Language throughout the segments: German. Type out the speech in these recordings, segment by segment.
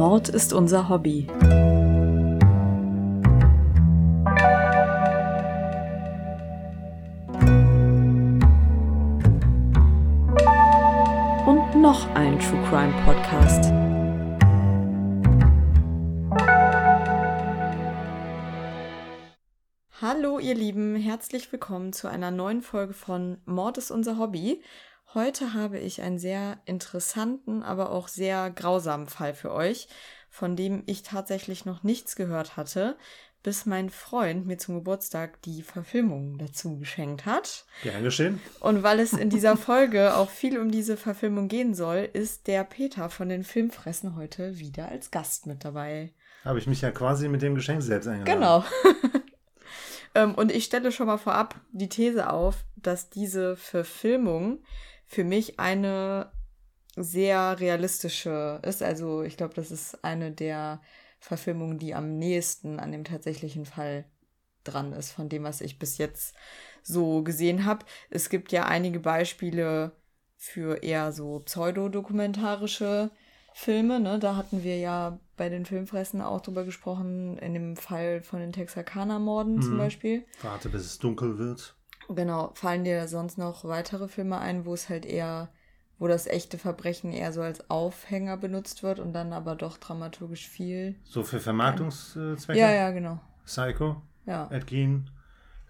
Mord ist unser Hobby. Und noch ein True Crime Podcast. Hallo ihr Lieben, herzlich willkommen zu einer neuen Folge von Mord ist unser Hobby. Heute habe ich einen sehr interessanten, aber auch sehr grausamen Fall für euch, von dem ich tatsächlich noch nichts gehört hatte, bis mein Freund mir zum Geburtstag die Verfilmung dazu geschenkt hat. Gern geschehen. Und weil es in dieser Folge auch viel um diese Verfilmung gehen soll, ist der Peter von den Filmfressen heute wieder als Gast mit dabei. Habe ich mich ja quasi mit dem Geschenk selbst eingeladen. Genau. Ähm, und ich stelle schon mal vorab die These auf, dass diese Verfilmung für mich eine sehr realistische ist. Also ich glaube, das ist eine der Verfilmungen, die am nächsten an dem tatsächlichen Fall dran ist, von dem, was ich bis jetzt so gesehen habe. Es gibt ja einige Beispiele für eher so pseudodokumentarische Filme. Ne? Da hatten wir ja bei den Filmfressen auch drüber gesprochen, in dem Fall von den Texarkaner-Morden mhm. zum Beispiel. Warte, bis es dunkel wird. Genau, fallen dir sonst noch weitere Filme ein, wo es halt eher, wo das echte Verbrechen eher so als Aufhänger benutzt wird und dann aber doch dramaturgisch viel. So für Vermarktungszwecke? Ja, ja, genau. Psycho? Ja. Ed Gein.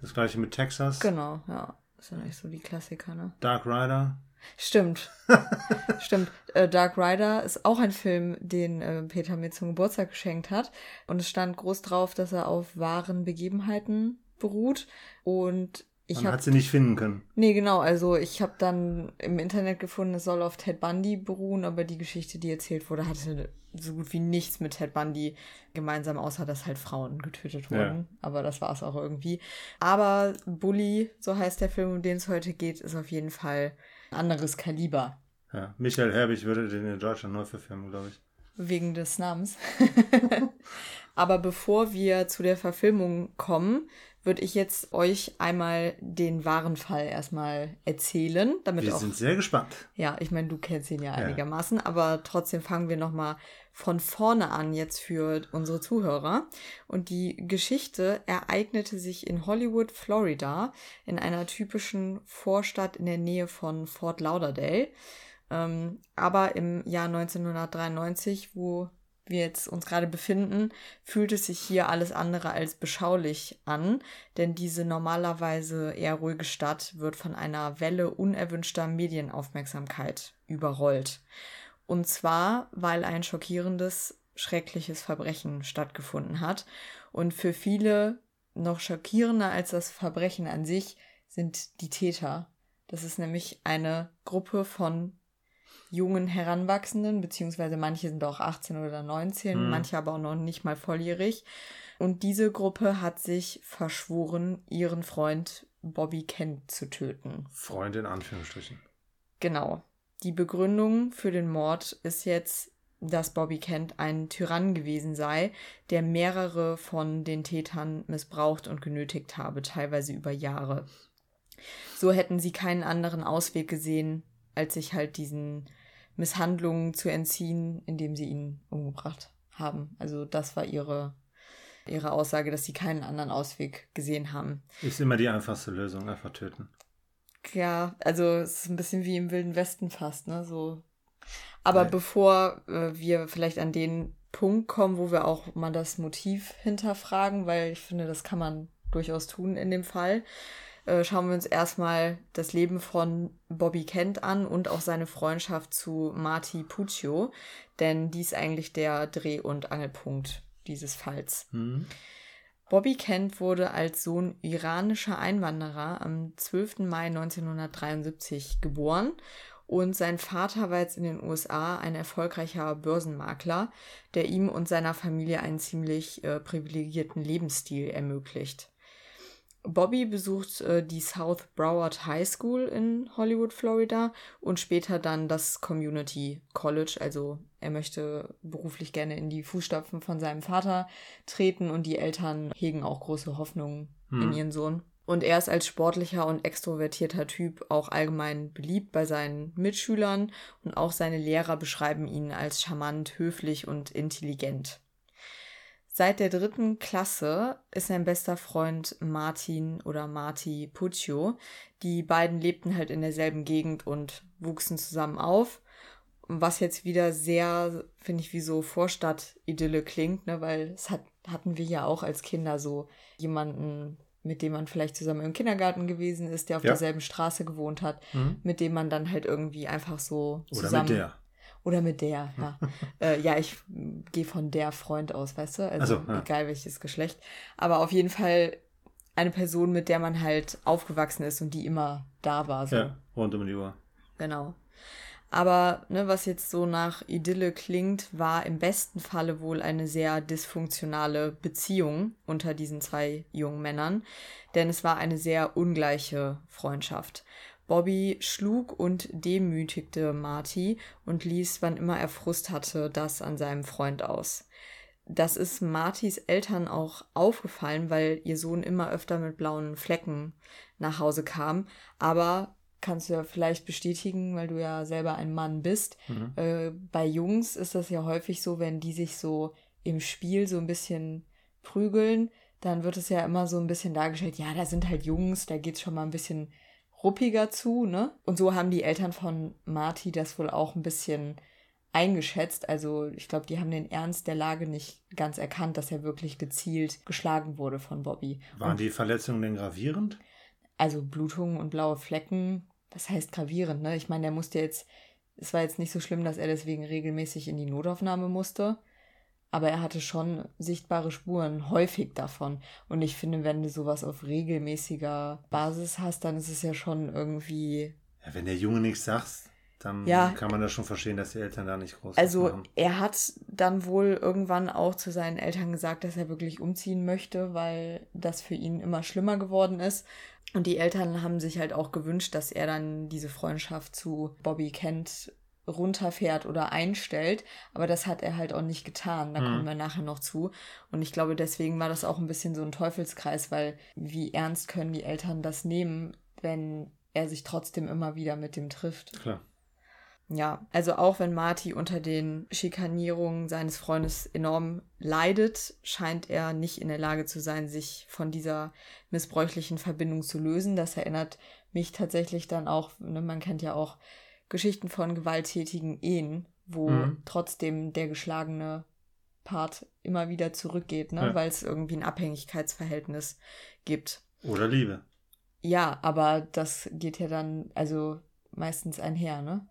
Das gleiche mit Texas. Genau, ja. Das sind eigentlich so die Klassiker, ne? Dark Rider. Stimmt. Stimmt. Äh, Dark Rider ist auch ein Film, den äh, Peter mir zum Geburtstag geschenkt hat. Und es stand groß drauf, dass er auf wahren Begebenheiten beruht. Und ich Man hab, hat sie nicht finden können. Nee, genau. Also ich habe dann im Internet gefunden, es soll auf Ted Bundy beruhen, aber die Geschichte, die erzählt wurde, hatte so gut wie nichts mit Ted Bundy gemeinsam, außer dass halt Frauen getötet wurden. Ja. Aber das war es auch irgendwie. Aber Bully, so heißt der Film, um den es heute geht, ist auf jeden Fall anderes Kaliber. Ja, Michael Herbig würde den in Deutschland neu verfilmen, glaube ich. Wegen des Namens. Aber bevor wir zu der Verfilmung kommen, würde ich jetzt euch einmal den wahren Fall erstmal erzählen. Damit wir auch, sind sehr gespannt. Ja, ich meine, du kennst ihn ja, ja. einigermaßen, aber trotzdem fangen wir nochmal von vorne an jetzt für unsere Zuhörer. Und die Geschichte ereignete sich in Hollywood, Florida, in einer typischen Vorstadt in der Nähe von Fort Lauderdale. Ähm, aber im Jahr 1993, wo wir jetzt uns gerade befinden, fühlt es sich hier alles andere als beschaulich an, denn diese normalerweise eher ruhige Stadt wird von einer Welle unerwünschter Medienaufmerksamkeit überrollt. Und zwar, weil ein schockierendes, schreckliches Verbrechen stattgefunden hat. Und für viele noch schockierender als das Verbrechen an sich sind die Täter. Das ist nämlich eine Gruppe von jungen Heranwachsenden, beziehungsweise manche sind auch 18 oder 19, mhm. manche aber auch noch nicht mal volljährig. Und diese Gruppe hat sich verschworen, ihren Freund Bobby Kent zu töten. Freund in Anführungsstrichen. Genau. Die Begründung für den Mord ist jetzt, dass Bobby Kent ein Tyrann gewesen sei, der mehrere von den Tätern missbraucht und genötigt habe, teilweise über Jahre. So hätten sie keinen anderen Ausweg gesehen, als sich halt diesen Misshandlungen zu entziehen, indem sie ihn umgebracht haben. Also das war ihre, ihre Aussage, dass sie keinen anderen Ausweg gesehen haben. Ist immer die einfachste Lösung, einfach töten. Ja, also es ist ein bisschen wie im Wilden Westen fast, ne? So. Aber Nein. bevor äh, wir vielleicht an den Punkt kommen, wo wir auch mal das Motiv hinterfragen, weil ich finde, das kann man durchaus tun in dem Fall, äh, schauen wir uns erstmal das Leben von Bobby Kent an und auch seine Freundschaft zu Marty Puccio, denn dies ist eigentlich der Dreh- und Angelpunkt dieses Falls. Mhm. Bobby Kent wurde als Sohn iranischer Einwanderer am 12. Mai 1973 geboren und sein Vater war jetzt in den USA ein erfolgreicher Börsenmakler, der ihm und seiner Familie einen ziemlich äh, privilegierten Lebensstil ermöglicht. Bobby besucht äh, die South Broward High School in Hollywood, Florida und später dann das Community College. Also er möchte beruflich gerne in die Fußstapfen von seinem Vater treten und die Eltern hegen auch große Hoffnungen hm. in ihren Sohn. Und er ist als sportlicher und extrovertierter Typ auch allgemein beliebt bei seinen Mitschülern und auch seine Lehrer beschreiben ihn als charmant, höflich und intelligent. Seit der dritten Klasse ist sein bester Freund Martin oder Marti Puccio. Die beiden lebten halt in derselben Gegend und wuchsen zusammen auf. Was jetzt wieder sehr, finde ich, wie so Vorstadt-Idylle klingt, ne? weil es hat, hatten wir ja auch als Kinder so jemanden, mit dem man vielleicht zusammen im Kindergarten gewesen ist, der auf ja. derselben Straße gewohnt hat, mhm. mit dem man dann halt irgendwie einfach so zusammen. Oder mit der. Oder mit der, ja. äh, ja, ich gehe von der Freund aus, weißt du? Also so, ja. egal welches Geschlecht. Aber auf jeden Fall eine Person, mit der man halt aufgewachsen ist und die immer da war. So. Ja, rund um die Uhr. Genau. Aber ne, was jetzt so nach Idylle klingt, war im besten Falle wohl eine sehr dysfunktionale Beziehung unter diesen zwei jungen Männern, denn es war eine sehr ungleiche Freundschaft. Bobby schlug und demütigte Marty und ließ, wann immer er Frust hatte, das an seinem Freund aus. Das ist Martys Eltern auch aufgefallen, weil ihr Sohn immer öfter mit blauen Flecken nach Hause kam. Aber kannst du ja vielleicht bestätigen, weil du ja selber ein Mann bist. Mhm. Äh, bei Jungs ist das ja häufig so, wenn die sich so im Spiel so ein bisschen prügeln, dann wird es ja immer so ein bisschen dargestellt, ja, da sind halt Jungs, da geht es schon mal ein bisschen ruppiger zu, ne? Und so haben die Eltern von Marty das wohl auch ein bisschen eingeschätzt. Also ich glaube, die haben den Ernst der Lage nicht ganz erkannt, dass er wirklich gezielt geschlagen wurde von Bobby. Waren und, die Verletzungen denn gravierend? Also Blutungen und blaue Flecken, das heißt gravierend, ne? Ich meine, der musste jetzt, es war jetzt nicht so schlimm, dass er deswegen regelmäßig in die Notaufnahme musste aber er hatte schon sichtbare Spuren, häufig davon. Und ich finde, wenn du sowas auf regelmäßiger Basis hast, dann ist es ja schon irgendwie. Ja, wenn der Junge nichts sagt, dann ja, kann man das schon verstehen, dass die Eltern da nicht groß Also machen. er hat dann wohl irgendwann auch zu seinen Eltern gesagt, dass er wirklich umziehen möchte, weil das für ihn immer schlimmer geworden ist. Und die Eltern haben sich halt auch gewünscht, dass er dann diese Freundschaft zu Bobby Kent runterfährt oder einstellt. Aber das hat er halt auch nicht getan. Da mhm. kommen wir nachher noch zu. Und ich glaube, deswegen war das auch ein bisschen so ein Teufelskreis, weil wie ernst können die Eltern das nehmen, wenn er sich trotzdem immer wieder mit dem trifft. Klar. Ja, also auch wenn Marty unter den Schikanierungen seines Freundes enorm leidet, scheint er nicht in der Lage zu sein, sich von dieser missbräuchlichen Verbindung zu lösen. Das erinnert mich tatsächlich dann auch, ne, man kennt ja auch Geschichten von gewalttätigen Ehen, wo mhm. trotzdem der geschlagene Part immer wieder zurückgeht, ne? Ja. weil es irgendwie ein Abhängigkeitsverhältnis gibt. Oder Liebe. Ja, aber das geht ja dann, also meistens einher, ne?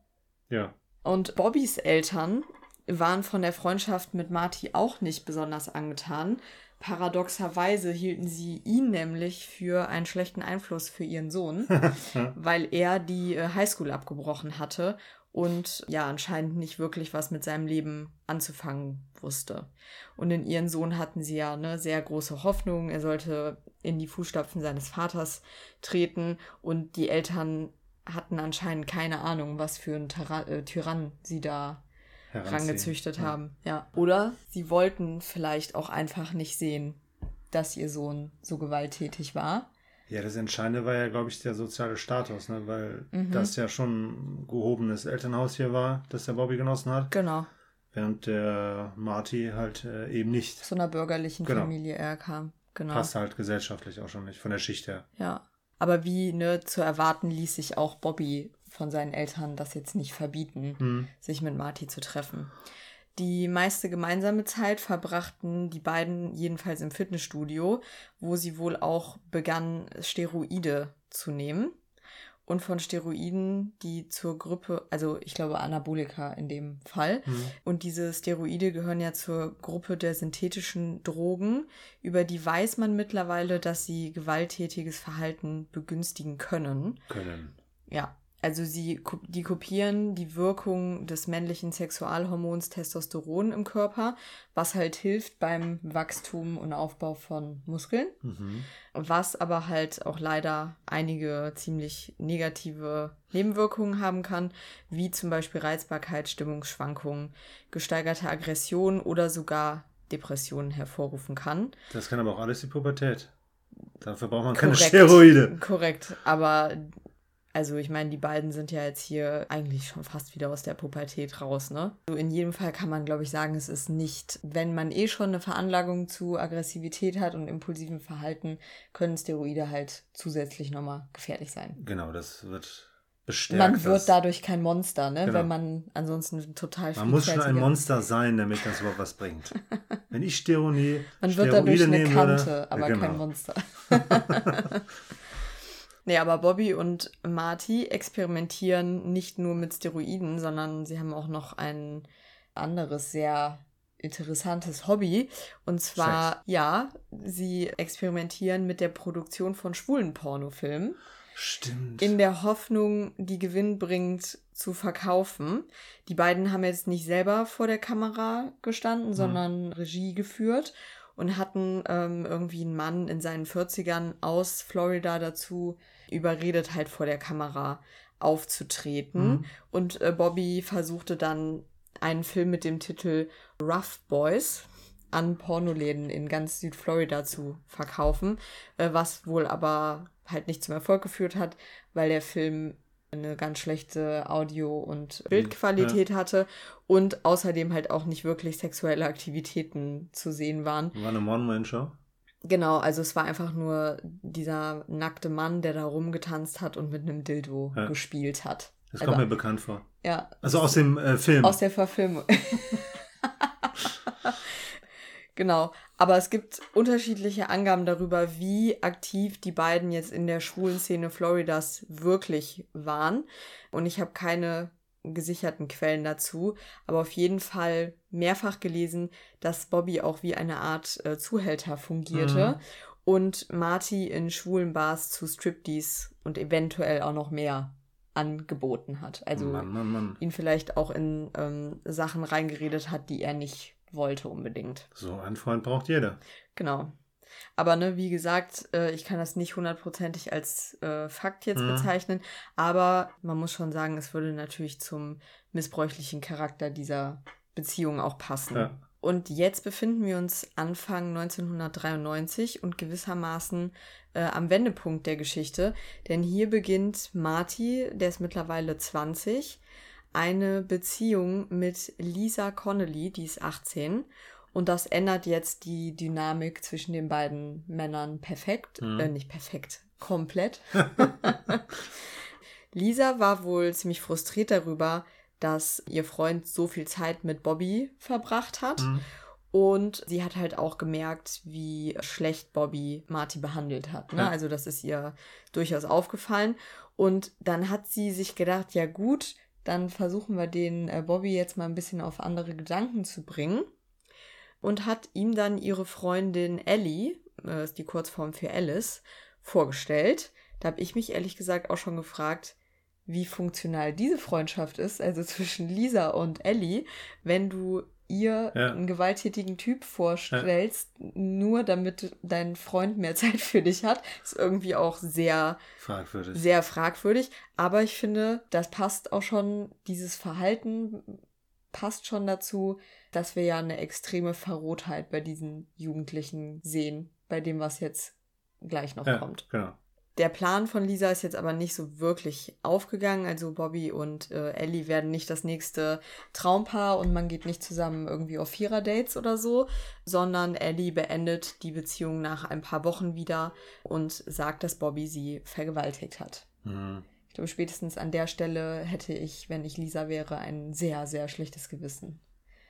Ja. Und Bobbys Eltern waren von der Freundschaft mit Marty auch nicht besonders angetan. Paradoxerweise hielten sie ihn nämlich für einen schlechten Einfluss für ihren Sohn, weil er die äh, Highschool abgebrochen hatte und ja anscheinend nicht wirklich was mit seinem Leben anzufangen wusste. Und in ihren Sohn hatten sie ja eine sehr große Hoffnung, er sollte in die Fußstapfen seines Vaters treten und die Eltern hatten anscheinend keine Ahnung, was für ein Tyra äh, Tyrann sie da rangezüchtet ja. haben. Ja. Oder sie wollten vielleicht auch einfach nicht sehen, dass ihr Sohn so gewalttätig war. Ja, das Entscheidende war ja, glaube ich, der soziale Status, ne? weil mhm. das ja schon ein gehobenes Elternhaus hier war, das der Bobby genossen hat. Genau. Während der Marty halt äh, eben nicht. Zu einer bürgerlichen genau. Familie er kam. Genau. Passt halt gesellschaftlich auch schon nicht, von der Schicht her. Ja. Aber wie ne, zu erwarten ließ sich auch Bobby von seinen Eltern das jetzt nicht verbieten, mhm. sich mit Marty zu treffen. Die meiste gemeinsame Zeit verbrachten die beiden jedenfalls im Fitnessstudio, wo sie wohl auch begannen, Steroide zu nehmen. Und von Steroiden, die zur Gruppe, also ich glaube Anabolika in dem Fall. Mhm. Und diese Steroide gehören ja zur Gruppe der synthetischen Drogen. Über die weiß man mittlerweile, dass sie gewalttätiges Verhalten begünstigen können. Können. Ja, also sie, die kopieren die Wirkung des männlichen Sexualhormons Testosteron im Körper, was halt hilft beim Wachstum und Aufbau von Muskeln, mhm. was aber halt auch leider einige ziemlich negative Nebenwirkungen haben kann, wie zum Beispiel Reizbarkeit, Stimmungsschwankungen, gesteigerte Aggression oder sogar Depressionen hervorrufen kann. Das kann aber auch alles die Pubertät Dafür braucht man keine Steroide. Korrekt, aber also ich meine, die beiden sind ja jetzt hier eigentlich schon fast wieder aus der Pubertät raus, ne? So in jedem Fall kann man, glaube ich, sagen, es ist nicht, wenn man eh schon eine Veranlagung zu Aggressivität hat und impulsivem Verhalten, können Steroide halt zusätzlich nochmal gefährlich sein. Genau, das wird bestärkt. Man wird dadurch kein Monster, ne? Genau. Wenn man ansonsten total Man muss schon ein Monster sein, damit das überhaupt was bringt. Wenn ich Steroide, man wird Steroide dadurch eine Kante, würde, aber genau. kein Monster. Nee, aber Bobby und Marty experimentieren nicht nur mit Steroiden, sondern sie haben auch noch ein anderes sehr interessantes Hobby. Und zwar, Sex. ja, sie experimentieren mit der Produktion von schwulen Pornofilmen. Stimmt. In der Hoffnung, die gewinnbringend zu verkaufen. Die beiden haben jetzt nicht selber vor der Kamera gestanden, hm. sondern Regie geführt und hatten ähm, irgendwie einen Mann in seinen 40ern aus Florida dazu überredet, halt vor der Kamera aufzutreten. Mhm. Und äh, Bobby versuchte dann einen Film mit dem Titel Rough Boys an Pornoläden in ganz Südflorida zu verkaufen, äh, was wohl aber halt nicht zum Erfolg geführt hat, weil der Film eine ganz schlechte Audio- und Bildqualität ja. hatte und außerdem halt auch nicht wirklich sexuelle Aktivitäten zu sehen waren. War eine One-Man-Show? Genau, also es war einfach nur dieser nackte Mann, der da rumgetanzt hat und mit einem Dildo ja. gespielt hat. Das kommt also, mir bekannt vor. Ja. Also aus dem äh, Film. Aus der Verfilmung. genau. Aber es gibt unterschiedliche Angaben darüber, wie aktiv die beiden jetzt in der schwulen Szene Floridas wirklich waren. Und ich habe keine gesicherten Quellen dazu, aber auf jeden Fall mehrfach gelesen, dass Bobby auch wie eine Art äh, Zuhälter fungierte mhm. und Marty in schwulen Bars zu Striptease und eventuell auch noch mehr angeboten hat. Also Mann, Mann, Mann. ihn vielleicht auch in ähm, Sachen reingeredet hat, die er nicht wollte unbedingt. So einen Freund braucht jeder. Genau. Aber ne, wie gesagt, äh, ich kann das nicht hundertprozentig als äh, Fakt jetzt mhm. bezeichnen, aber man muss schon sagen, es würde natürlich zum missbräuchlichen Charakter dieser Beziehung auch passen. Ja. Und jetzt befinden wir uns Anfang 1993 und gewissermaßen äh, am Wendepunkt der Geschichte, denn hier beginnt Marty, der ist mittlerweile 20, eine Beziehung mit Lisa Connolly, die ist 18 und das ändert jetzt die Dynamik zwischen den beiden Männern perfekt. Mhm. Äh, nicht perfekt, komplett. Lisa war wohl ziemlich frustriert darüber, dass ihr Freund so viel Zeit mit Bobby verbracht hat. Mhm. Und sie hat halt auch gemerkt, wie schlecht Bobby Marty behandelt hat. Ne? Ja. Also das ist ihr durchaus aufgefallen. Und dann hat sie sich gedacht, ja gut, dann versuchen wir den äh, Bobby jetzt mal ein bisschen auf andere Gedanken zu bringen und hat ihm dann ihre Freundin Ellie, äh, ist die Kurzform für Alice, vorgestellt. Da habe ich mich ehrlich gesagt auch schon gefragt, wie funktional diese Freundschaft ist, also zwischen Lisa und Ellie, wenn du ihr ja. einen gewalttätigen Typ vorstellst, ja. nur damit dein Freund mehr Zeit für dich hat, ist irgendwie auch sehr fragwürdig. Sehr fragwürdig. Aber ich finde, das passt auch schon, dieses Verhalten passt schon dazu, dass wir ja eine extreme Verrohtheit bei diesen Jugendlichen sehen, bei dem, was jetzt gleich noch ja, kommt. Genau. Der Plan von Lisa ist jetzt aber nicht so wirklich aufgegangen. Also Bobby und äh, Ellie werden nicht das nächste Traumpaar und man geht nicht zusammen irgendwie auf Vierer-Dates oder so, sondern Ellie beendet die Beziehung nach ein paar Wochen wieder und sagt, dass Bobby sie vergewaltigt hat. Mhm. Ich glaube, spätestens an der Stelle hätte ich, wenn ich Lisa wäre, ein sehr, sehr schlechtes Gewissen.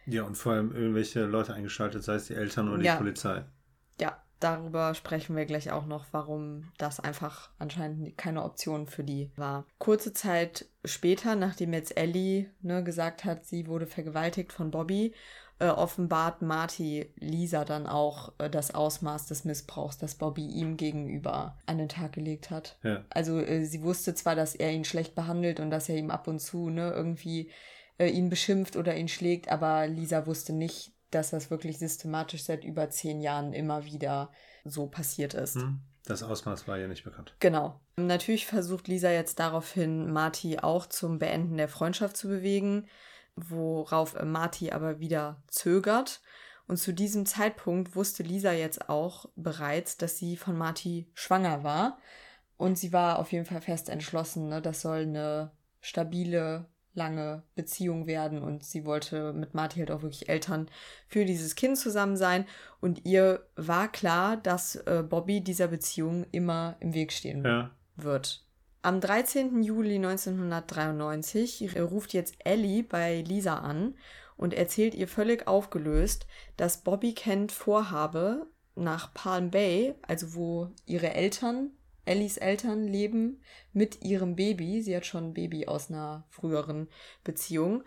Ja, und vor allem irgendwelche Leute eingeschaltet, sei es die Eltern oder ja. die Polizei. Darüber sprechen wir gleich auch noch, warum das einfach anscheinend keine Option für die war. Kurze Zeit später, nachdem jetzt Ellie ne, gesagt hat, sie wurde vergewaltigt von Bobby, äh, offenbart Marty Lisa dann auch äh, das Ausmaß des Missbrauchs, das Bobby ihm gegenüber an den Tag gelegt hat. Ja. Also äh, sie wusste zwar, dass er ihn schlecht behandelt und dass er ihm ab und zu ne, irgendwie äh, ihn beschimpft oder ihn schlägt, aber Lisa wusste nicht, dass das wirklich systematisch seit über zehn Jahren immer wieder so passiert ist. Hm. Das Ausmaß war ja nicht bekannt. Genau. Natürlich versucht Lisa jetzt daraufhin Marty auch zum Beenden der Freundschaft zu bewegen, worauf Marty aber wieder zögert. Und zu diesem Zeitpunkt wusste Lisa jetzt auch bereits, dass sie von Marty schwanger war. Und sie war auf jeden Fall fest entschlossen, ne? das soll eine stabile, lange Beziehung werden. Und sie wollte mit Marty halt auch wirklich Eltern für dieses Kind zusammen sein. Und ihr war klar, dass äh, Bobby dieser Beziehung immer im Weg stehen ja. wird. Am 13. Juli 1993 ruft jetzt Ellie bei Lisa an und erzählt ihr völlig aufgelöst, dass Bobby Kent vorhabe, nach Palm Bay, also wo ihre Eltern, Ellies Eltern leben, mit ihrem Baby, sie hat schon ein Baby aus einer früheren Beziehung,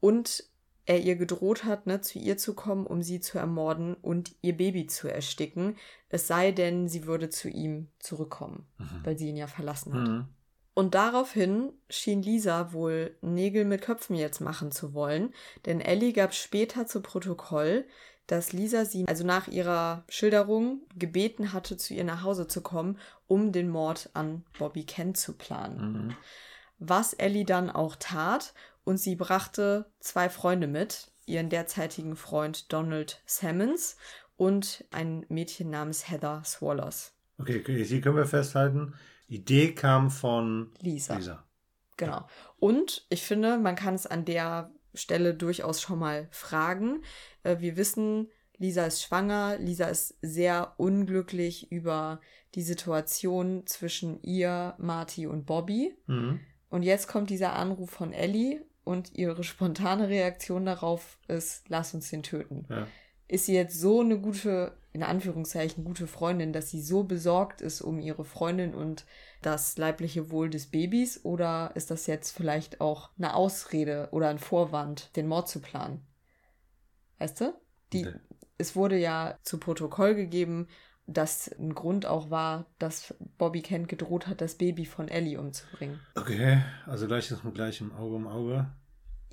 und er ihr gedroht hat, ne, zu ihr zu kommen, um sie zu ermorden und ihr Baby zu ersticken, es sei denn, sie würde zu ihm zurückkommen, mhm. weil sie ihn ja verlassen hat. Mhm. Und daraufhin schien Lisa wohl Nägel mit Köpfen jetzt machen zu wollen, denn Ellie gab später zu Protokoll, dass Lisa sie, also nach ihrer Schilderung, gebeten hatte, zu ihr nach Hause zu kommen, um den Mord an Bobby Kent zu planen. Mhm. Was Ellie dann auch tat und sie brachte zwei Freunde mit, ihren derzeitigen Freund Donald Sammons und ein Mädchen namens Heather Swallows. Okay, okay, hier können wir festhalten, Idee kam von Lisa. Lisa. Genau. Und ich finde, man kann es an der Stelle durchaus schon mal fragen. Äh, wir wissen, Lisa ist schwanger. Lisa ist sehr unglücklich über die Situation zwischen ihr, Marty und Bobby. Mhm. Und jetzt kommt dieser Anruf von Ellie und ihre spontane Reaktion darauf ist, lass uns den töten. Ja. Ist sie jetzt so eine gute in Anführungszeichen gute Freundin, dass sie so besorgt ist um ihre Freundin und das leibliche Wohl des Babys? Oder ist das jetzt vielleicht auch eine Ausrede oder ein Vorwand, den Mord zu planen? Weißt du? Die, nee. Es wurde ja zu Protokoll gegeben, dass ein Grund auch war, dass Bobby Kent gedroht hat, das Baby von Ellie umzubringen. Okay, also gleiches mit gleichem Auge um Auge.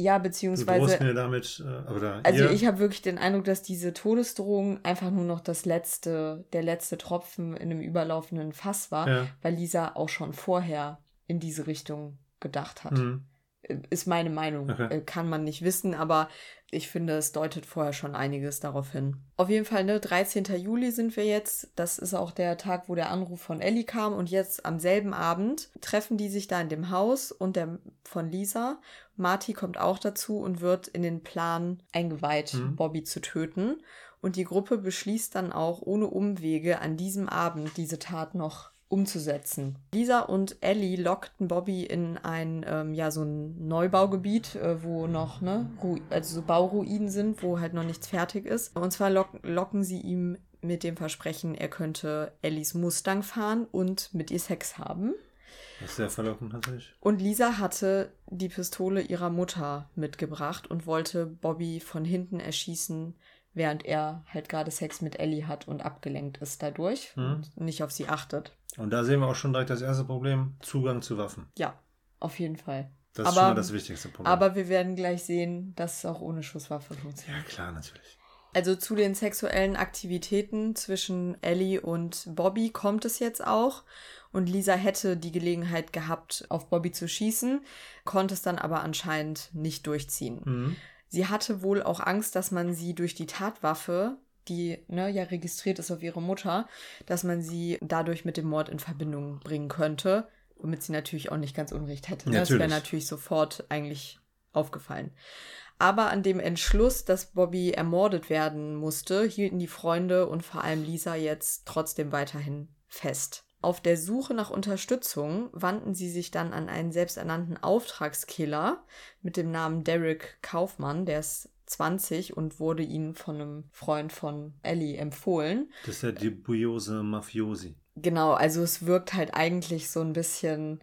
Ja, beziehungsweise. Du mir damit, äh, oder also ihr? ich habe wirklich den Eindruck, dass diese Todesdrohung einfach nur noch das letzte, der letzte Tropfen in einem überlaufenden Fass war, ja. weil Lisa auch schon vorher in diese Richtung gedacht hat. Mhm. Ist meine Meinung. Okay. Äh, kann man nicht wissen, aber ich finde, es deutet vorher schon einiges darauf hin. Auf jeden Fall, ne, 13. Juli sind wir jetzt. Das ist auch der Tag, wo der Anruf von Ellie kam. Und jetzt am selben Abend treffen die sich da in dem Haus und der von Lisa. Marty kommt auch dazu und wird in den Plan eingeweiht, mhm. Bobby zu töten. Und die Gruppe beschließt dann auch ohne Umwege an diesem Abend diese Tat noch umzusetzen. Lisa und Ellie lockten Bobby in ein, ähm, ja, so ein Neubaugebiet, äh, wo noch, ne, also so Bauruinen sind, wo halt noch nichts fertig ist. Und zwar lock locken sie ihm mit dem Versprechen, er könnte Ellies Mustang fahren und mit ihr Sex haben. Das ist sehr verlockend natürlich. Und Lisa hatte die Pistole ihrer Mutter mitgebracht und wollte Bobby von hinten erschießen, während er halt gerade Sex mit Ellie hat und abgelenkt ist dadurch mhm. und nicht auf sie achtet. Und da sehen wir auch schon direkt das erste Problem, Zugang zu Waffen. Ja, auf jeden Fall. Das aber, ist schon mal das wichtigste Problem. Aber wir werden gleich sehen, dass es auch ohne Schusswaffe funktioniert. Ja, klar, natürlich. Also zu den sexuellen Aktivitäten zwischen Ellie und Bobby kommt es jetzt auch. Und Lisa hätte die Gelegenheit gehabt, auf Bobby zu schießen, konnte es dann aber anscheinend nicht durchziehen. Mhm. Sie hatte wohl auch Angst, dass man sie durch die Tatwaffe die ne, ja registriert ist auf ihre Mutter, dass man sie dadurch mit dem Mord in Verbindung bringen könnte, womit sie natürlich auch nicht ganz Unrecht hätte. Ne? Das wäre natürlich sofort eigentlich aufgefallen. Aber an dem Entschluss, dass Bobby ermordet werden musste, hielten die Freunde und vor allem Lisa jetzt trotzdem weiterhin fest. Auf der Suche nach Unterstützung wandten sie sich dann an einen selbsternannten Auftragskiller mit dem Namen Derek Kaufmann, der ist 20 und wurde ihnen von einem Freund von Ellie empfohlen. Das ist ja die buiose Mafiosi. Genau, also es wirkt halt eigentlich so ein bisschen,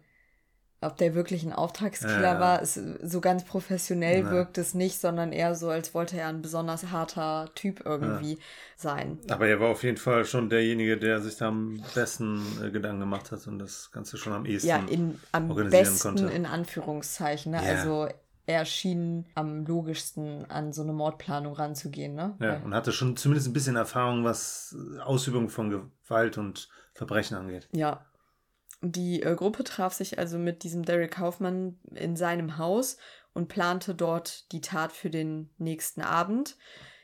ob der wirklich ein Auftragskiller ja. war. Es, so ganz professionell ja. wirkt es nicht, sondern eher so, als wollte er ein besonders harter Typ irgendwie ja. sein. Aber er war auf jeden Fall schon derjenige, der sich da am besten äh, Gedanken gemacht hat und das Ganze schon am ehesten ja, in, am besten konnte. in Anführungszeichen. Ne? Also er schien am logischsten an so eine Mordplanung ranzugehen, ne? Ja, und hatte schon zumindest ein bisschen Erfahrung, was Ausübung von Gewalt und Verbrechen angeht. Ja. Die äh, Gruppe traf sich also mit diesem Derek Kaufmann in seinem Haus und plante dort die Tat für den nächsten Abend.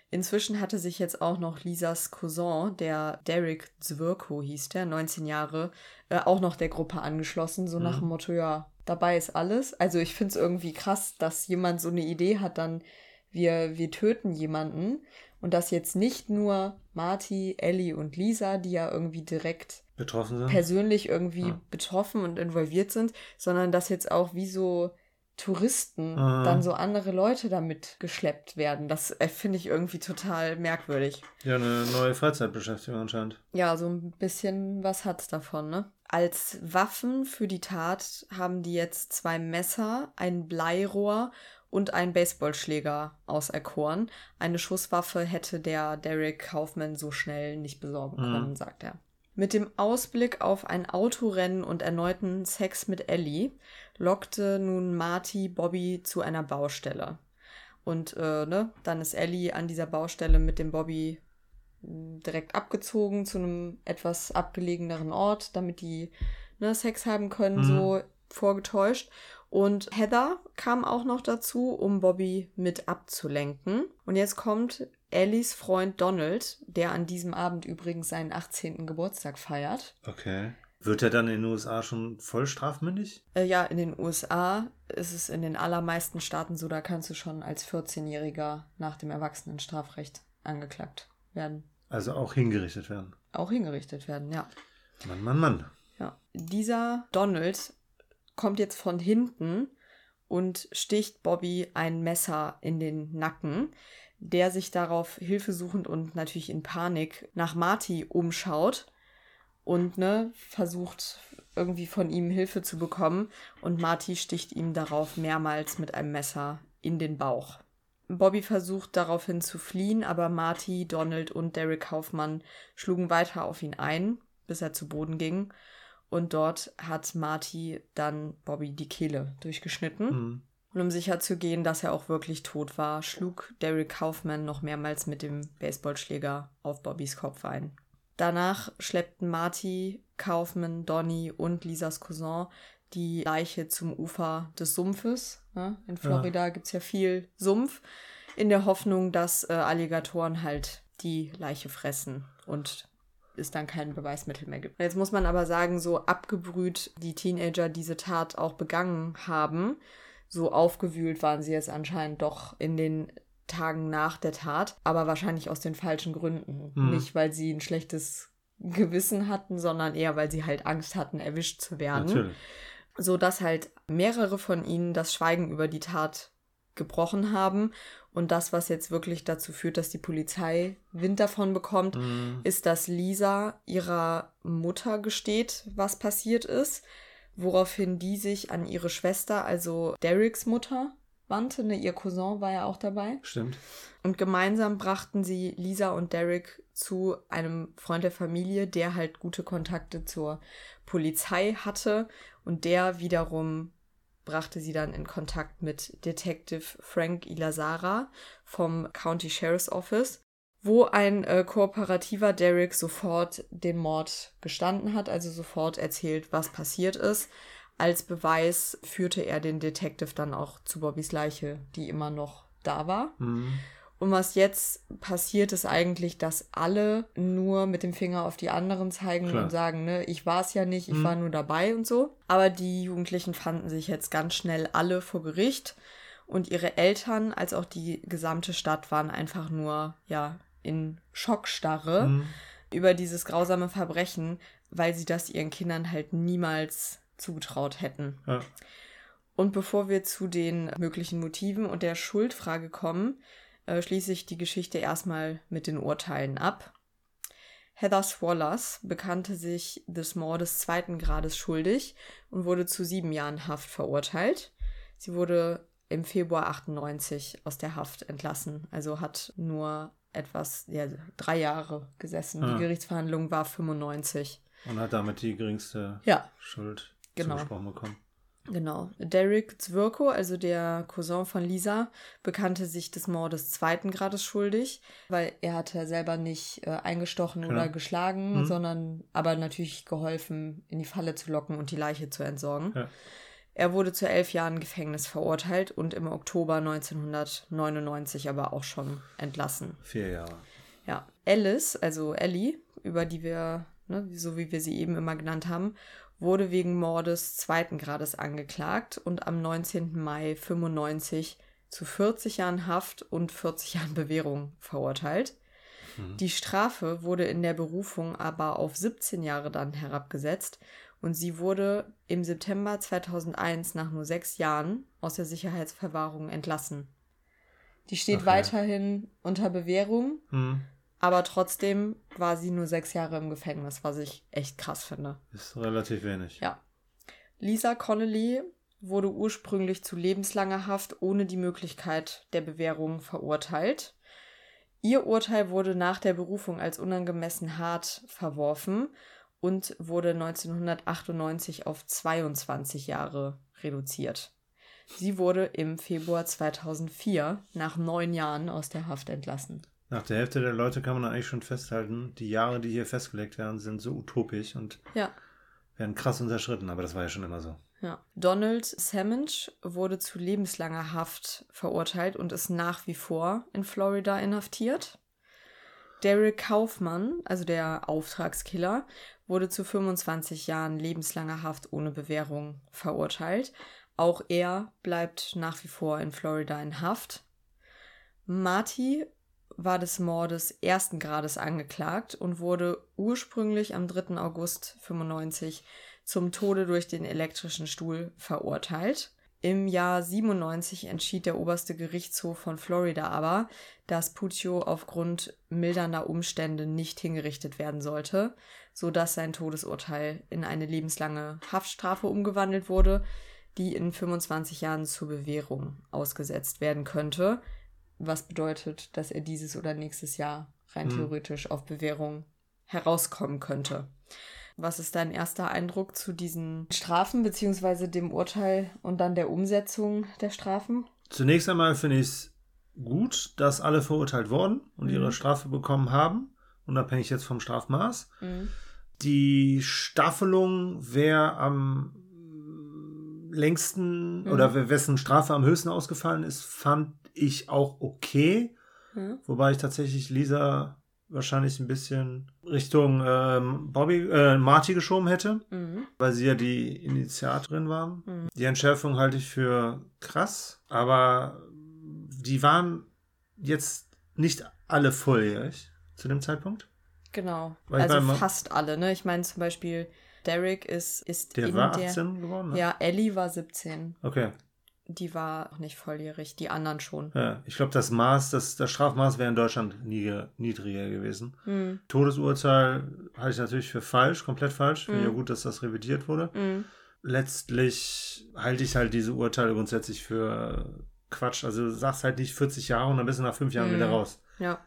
Inzwischen hatte sich jetzt auch noch Lisas Cousin, der Derek Zwirko hieß der, 19 Jahre, äh, auch noch der Gruppe angeschlossen, so mhm. nach dem Motto, ja, dabei ist alles. Also ich finde es irgendwie krass, dass jemand so eine Idee hat, dann wir, wir töten jemanden und dass jetzt nicht nur Marty, Ellie und Lisa, die ja irgendwie direkt betroffen sind, persönlich irgendwie ja. betroffen und involviert sind, sondern dass jetzt auch wie so Touristen ah. dann so andere Leute damit geschleppt werden. Das äh, finde ich irgendwie total merkwürdig. Ja, eine neue Freizeitbeschäftigung anscheinend. Ja, so ein bisschen was hat es davon, ne? Als Waffen für die Tat haben die jetzt zwei Messer, ein Bleirohr und einen Baseballschläger auserkoren. Eine Schusswaffe hätte der Derek Kaufman so schnell nicht besorgen mhm. können, sagt er. Mit dem Ausblick auf ein Autorennen und erneuten Sex mit Ellie lockte nun Marty Bobby zu einer Baustelle. Und äh, ne, dann ist Ellie an dieser Baustelle mit dem Bobby direkt abgezogen zu einem etwas abgelegeneren Ort, damit die ne, Sex haben können, mhm. so vorgetäuscht. Und Heather kam auch noch dazu, um Bobby mit abzulenken. Und jetzt kommt Ellies Freund Donald, der an diesem Abend übrigens seinen 18. Geburtstag feiert. Okay. Wird er dann in den USA schon voll strafmündig? Äh, ja, in den USA ist es in den allermeisten Staaten so, da kannst du schon als 14-Jähriger nach dem Erwachsenenstrafrecht angeklagt werden. Also auch hingerichtet werden. Auch hingerichtet werden, ja. Mann, Mann, Mann. Ja. Dieser Donald kommt jetzt von hinten und sticht Bobby ein Messer in den Nacken, der sich darauf hilfesuchend und natürlich in Panik nach Marty umschaut und ne, versucht irgendwie von ihm Hilfe zu bekommen und Marty sticht ihm darauf mehrmals mit einem Messer in den Bauch. Bobby versucht daraufhin zu fliehen, aber Marty, Donald und Derek Kaufmann schlugen weiter auf ihn ein, bis er zu Boden ging und dort hat Marty dann Bobby die Kehle durchgeschnitten. Mhm. Und um sicher zu gehen, dass er auch wirklich tot war, schlug Derek Kaufman noch mehrmals mit dem Baseballschläger auf Bobbys Kopf ein. Danach schleppten Marty, Kaufman, Donny und Lisas Cousin die Leiche zum Ufer des Sumpfes. Ne? In Florida ja. gibt es ja viel Sumpf, in der Hoffnung, dass äh, Alligatoren halt die Leiche fressen und es dann kein Beweismittel mehr gibt. Jetzt muss man aber sagen, so abgebrüht die Teenager diese Tat auch begangen haben, so aufgewühlt waren sie jetzt anscheinend doch in den Tagen nach der Tat, aber wahrscheinlich aus den falschen Gründen. Mhm. Nicht, weil sie ein schlechtes Gewissen hatten, sondern eher, weil sie halt Angst hatten, erwischt zu werden. Natürlich. So dass halt mehrere von ihnen das Schweigen über die Tat gebrochen haben und das, was jetzt wirklich dazu führt, dass die Polizei Wind davon bekommt, mhm. ist, dass Lisa ihrer Mutter gesteht, was passiert ist, woraufhin die sich an ihre Schwester, also Dereks Mutter, wandte. Ne, ihr Cousin war ja auch dabei. Stimmt. Und gemeinsam brachten sie Lisa und Derek zu einem Freund der Familie, der halt gute Kontakte zur Polizei hatte und der wiederum brachte sie dann in Kontakt mit Detective Frank Ilazara vom County Sheriff's Office, wo ein äh, kooperativer Derek sofort den Mord gestanden hat, also sofort erzählt, was passiert ist. Als Beweis führte er den Detective dann auch zu Bobbys Leiche, die immer noch da war. Mhm. Und was jetzt passiert, ist eigentlich, dass alle nur mit dem Finger auf die anderen zeigen Klar. und sagen, ne, ich war es ja nicht, ich mhm. war nur dabei und so. Aber die Jugendlichen fanden sich jetzt ganz schnell alle vor Gericht und ihre Eltern als auch die gesamte Stadt waren einfach nur, ja, in Schockstarre mhm. über dieses grausame Verbrechen, weil sie das ihren Kindern halt niemals zugetraut hätten. Ja. Und bevor wir zu den möglichen Motiven und der Schuldfrage kommen, äh, schließe ich die Geschichte erstmal mit den Urteilen ab. Heather Swallers bekannte sich des Mordes zweiten Grades schuldig und wurde zu sieben Jahren Haft verurteilt. Sie wurde im Februar 98 aus der Haft entlassen, also hat nur etwas, ja, drei Jahre gesessen. Ah. Die Gerichtsverhandlung war 95. Und hat damit die geringste ja. Schuld genau. zugesprochen bekommen. Genau. Derek Zwirko, also der Cousin von Lisa, bekannte sich des Mordes zweiten Grades schuldig, weil er hatte selber nicht äh, eingestochen genau. oder geschlagen, mhm. sondern aber natürlich geholfen, in die Falle zu locken und die Leiche zu entsorgen. Ja. Er wurde zu elf Jahren Gefängnis verurteilt und im Oktober 1999 aber auch schon entlassen. Vier Jahre. Ja. Alice, also Ellie, über die wir, ne, so wie wir sie eben immer genannt haben, wurde wegen Mordes zweiten Grades angeklagt und am 19. Mai 95 zu 40 Jahren Haft und 40 Jahren Bewährung verurteilt. Mhm. Die Strafe wurde in der Berufung aber auf 17 Jahre dann herabgesetzt und sie wurde im September 2001 nach nur sechs Jahren aus der Sicherheitsverwahrung entlassen. Die steht okay. weiterhin unter Bewährung, mhm. Aber trotzdem war sie nur sechs Jahre im Gefängnis, was ich echt krass finde. Ist relativ wenig. Ja. Lisa Connolly wurde ursprünglich zu lebenslanger Haft ohne die Möglichkeit der Bewährung verurteilt. Ihr Urteil wurde nach der Berufung als unangemessen hart verworfen und wurde 1998 auf 22 Jahre reduziert. Sie wurde im Februar 2004 nach neun Jahren aus der Haft entlassen. Nach der Hälfte der Leute kann man eigentlich schon festhalten, die Jahre, die hier festgelegt werden, sind so utopisch und ja. werden krass unterschritten, aber das war ja schon immer so. Ja. Donald Sammons wurde zu lebenslanger Haft verurteilt und ist nach wie vor in Florida inhaftiert. Derek Kaufmann, also der Auftragskiller, wurde zu 25 Jahren lebenslanger Haft ohne Bewährung verurteilt. Auch er bleibt nach wie vor in Florida in Haft. Marty war des Mordes ersten Grades angeklagt und wurde ursprünglich am 3. August 95 zum Tode durch den elektrischen Stuhl verurteilt. Im Jahr 97 entschied der oberste Gerichtshof von Florida aber, dass Puccio aufgrund mildernder Umstände nicht hingerichtet werden sollte, so dass sein Todesurteil in eine lebenslange Haftstrafe umgewandelt wurde, die in 25 Jahren zur Bewährung ausgesetzt werden könnte, was bedeutet, dass er dieses oder nächstes Jahr rein mhm. theoretisch auf Bewährung herauskommen könnte. Was ist dein erster Eindruck zu diesen Strafen beziehungsweise dem Urteil und dann der Umsetzung der Strafen? Zunächst einmal finde ich es gut, dass alle verurteilt wurden und mhm. ihre Strafe bekommen haben, unabhängig jetzt vom Strafmaß. Mhm. Die Staffelung, wer am längsten mhm. oder wessen Strafe am höchsten ausgefallen ist, fand ich auch okay. Mhm. Wobei ich tatsächlich Lisa wahrscheinlich ein bisschen Richtung ähm, Bobby, äh, Marty geschoben hätte, mhm. weil sie ja die Initiatorin waren. Mhm. Die Entschärfung halte ich für krass, aber die waren jetzt nicht alle volljährig zu dem Zeitpunkt. Genau. Also fast alle, ne? Ich meine zum Beispiel, Derek ist, ist der war 18 der, geworden? Ne? Ja, Ellie war 17. Okay die war auch nicht volljährig, die anderen schon. Ja, ich glaube, das Maß, das, das Strafmaß wäre in Deutschland nie, niedriger gewesen. Mhm. Todesurteil halte ich natürlich für falsch, komplett falsch. Finde mhm. ja gut, dass das revidiert wurde. Mhm. Letztlich halte ich halt diese Urteile grundsätzlich für Quatsch. Also du sagst halt nicht 40 Jahre und dann bist du nach fünf Jahren wieder mhm. raus. Ja.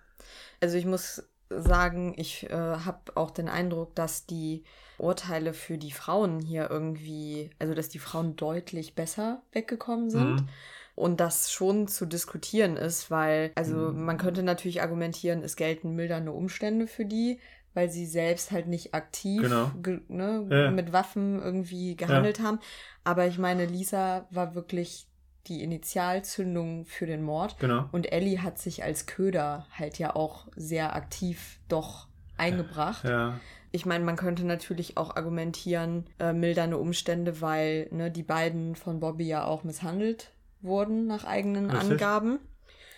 Also ich muss sagen, ich äh, habe auch den Eindruck, dass die Urteile für die Frauen hier irgendwie, also dass die Frauen deutlich besser weggekommen sind. Mhm. Und das schon zu diskutieren ist, weil, also mhm. man könnte natürlich argumentieren, es gelten mildernde Umstände für die, weil sie selbst halt nicht aktiv genau. ne, ja. mit Waffen irgendwie gehandelt ja. haben. Aber ich meine, Lisa war wirklich die Initialzündung für den Mord. Genau. Und Ellie hat sich als Köder halt ja auch sehr aktiv doch eingebracht. Ja. Ich meine, man könnte natürlich auch argumentieren, äh, mildernde Umstände, weil ne, die beiden von Bobby ja auch misshandelt wurden nach eigenen Richtig. Angaben.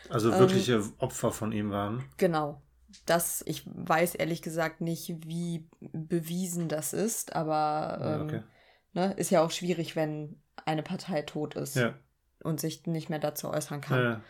Also wirkliche ähm, Opfer von ihm waren. Genau. Das, ich weiß ehrlich gesagt nicht, wie bewiesen das ist, aber ähm, okay. ne, ist ja auch schwierig, wenn eine Partei tot ist ja. und sich nicht mehr dazu äußern kann. Ja.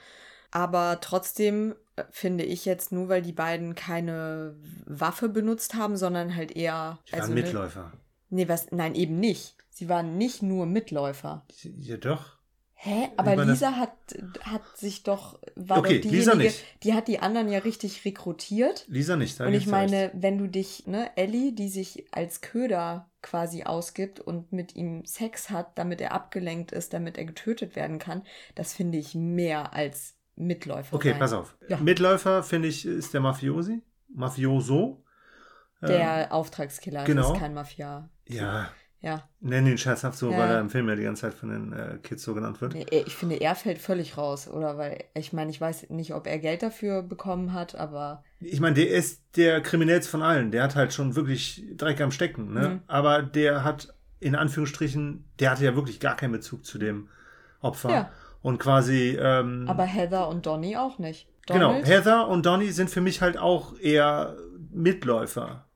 Aber trotzdem äh, finde ich jetzt nur, weil die beiden keine Waffe benutzt haben, sondern halt eher. Die waren also, ne Mitläufer. Ne, nee, was? Nein, eben nicht. Sie waren nicht nur Mitläufer. Ja, doch. Hä? Aber Lisa hat, hat sich doch, war okay, doch diejenige, Lisa nicht. die hat die anderen ja richtig rekrutiert. Lisa nicht. Da und ich meine, recht. wenn du dich, ne, Ellie, die sich als Köder quasi ausgibt und mit ihm Sex hat, damit er abgelenkt ist, damit er getötet werden kann, das finde ich mehr als Mitläufer Okay, sein. pass auf. Ja. Mitläufer, finde ich, ist der Mafiosi. Mafioso. Der ähm, Auftragskiller genau. ist kein Mafia. Ja. Ja. Nennen ihn scherzhaft so, Ja. weil er im Film ja die ganze Zeit von den äh, Kids so genannt wird. Er- ich finde, er fällt völlig raus, oder? Weil, ich meine, ich weiß nicht, ob er Geld dafür bekommen hat, aber Ich meine, der ist der kriminellste von allen. Der hat halt schon wirklich Dreck am Stecken, ne? Mhm. Aber der hat in Anführungsstrichen, der hatte ja wirklich gar keinen Bezug zu dem Opfer. Ja. Und quasi, ähm, aber Heather und Donny auch nicht. genau, Donald, Heather und Donny sind für mich halt auch eher Mitläufer.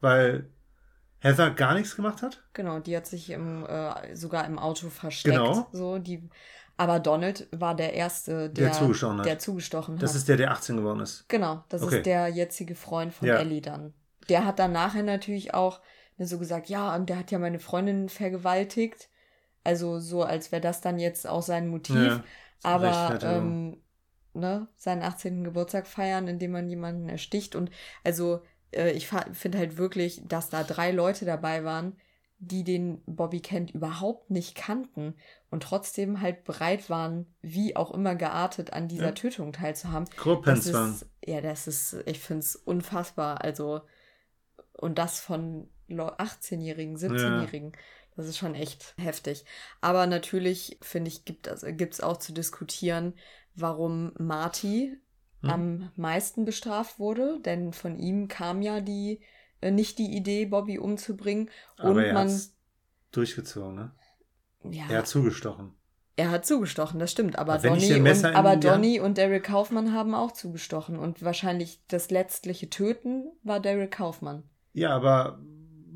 Weil Heather gar nichts gemacht hat. Genau, die hat sich im, äh, sogar im Auto versteckt. Genau. So, die, aber Donald war der Erste, Der der, zugestochen hat. der zugestochen Das hat. ist der, der 18 geworden ist. Genau, das Okay. ist der jetzige Freund von Ja. Ellie dann. Der hat dann nachher natürlich auch so gesagt, ja, und der hat ja meine Freundin vergewaltigt. Also so, als wäre das dann jetzt auch sein Motiv. Ja, Aber Rechtfertigung. ähm, ne, seinen 18. Geburtstag feiern, indem man jemanden ersticht. Und also äh, ich finde halt wirklich, dass da drei Leute dabei waren, die den Bobby Kent überhaupt nicht kannten und trotzdem halt bereit waren, wie auch immer geartet, an dieser Ja. Tötung teilzuhaben. Gruppens waren. ja, das ist, ich finde es unfassbar. Also, und das von Leu- 18-Jährigen, 17-Jährigen. Das ist schon echt heftig. Aber natürlich, finde ich, gibt es auch zu diskutieren, warum Marty Hm. am meisten bestraft wurde. Denn von ihm kam ja die, äh, nicht die Idee, Bobby umzubringen. Und Aber er man, durchgezogen, ne? ja, Er hat zugestochen. er hat zugestochen, das stimmt. Aber, Aber Donny, und, aber Donny und Derek Kaufmann haben auch zugestochen. Und wahrscheinlich das letztliche Töten war Derek Kaufmann. Ja, aber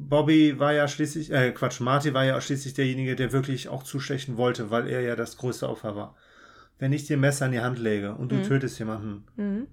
Bobby war ja schließlich, äh, Quatsch, Marty war ja schließlich derjenige, der wirklich auch zustechen wollte, weil er ja das größte Opfer war. Wenn ich dir ein Messer in die Hand lege und du Mhm. tötest jemanden, Mhm.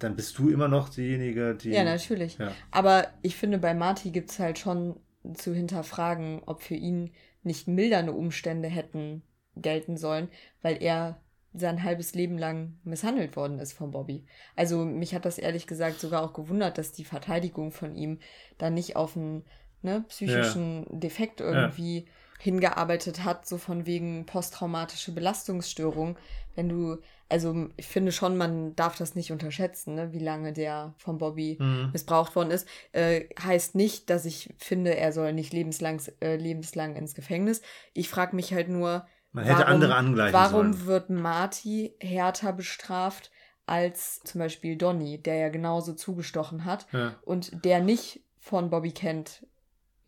dann bist du immer noch diejenige, die. Ja, natürlich. Ja. Aber ich finde, bei Marty gibt es halt schon zu hinterfragen, ob für ihn nicht mildernde Umstände hätten gelten sollen, weil er sein halbes Leben lang misshandelt worden ist von Bobby. Also mich hat das ehrlich gesagt sogar auch gewundert, dass die Verteidigung von ihm da nicht auf einen ne, psychischen Defekt irgendwie hingearbeitet hat, so von wegen posttraumatische Belastungsstörung. Wenn du, also ich finde schon, man darf das nicht unterschätzen, ne, wie lange der von Bobby Mhm. missbraucht worden ist, äh, heißt nicht, dass ich finde, er soll nicht lebenslang, äh, lebenslang ins Gefängnis. Ich frage mich halt nur, Man hätte andere angleichen warum sollen. wird Marty härter bestraft als zum Beispiel Donny, der ja genauso zugestochen hat Ja. und der nicht von Bobby Kent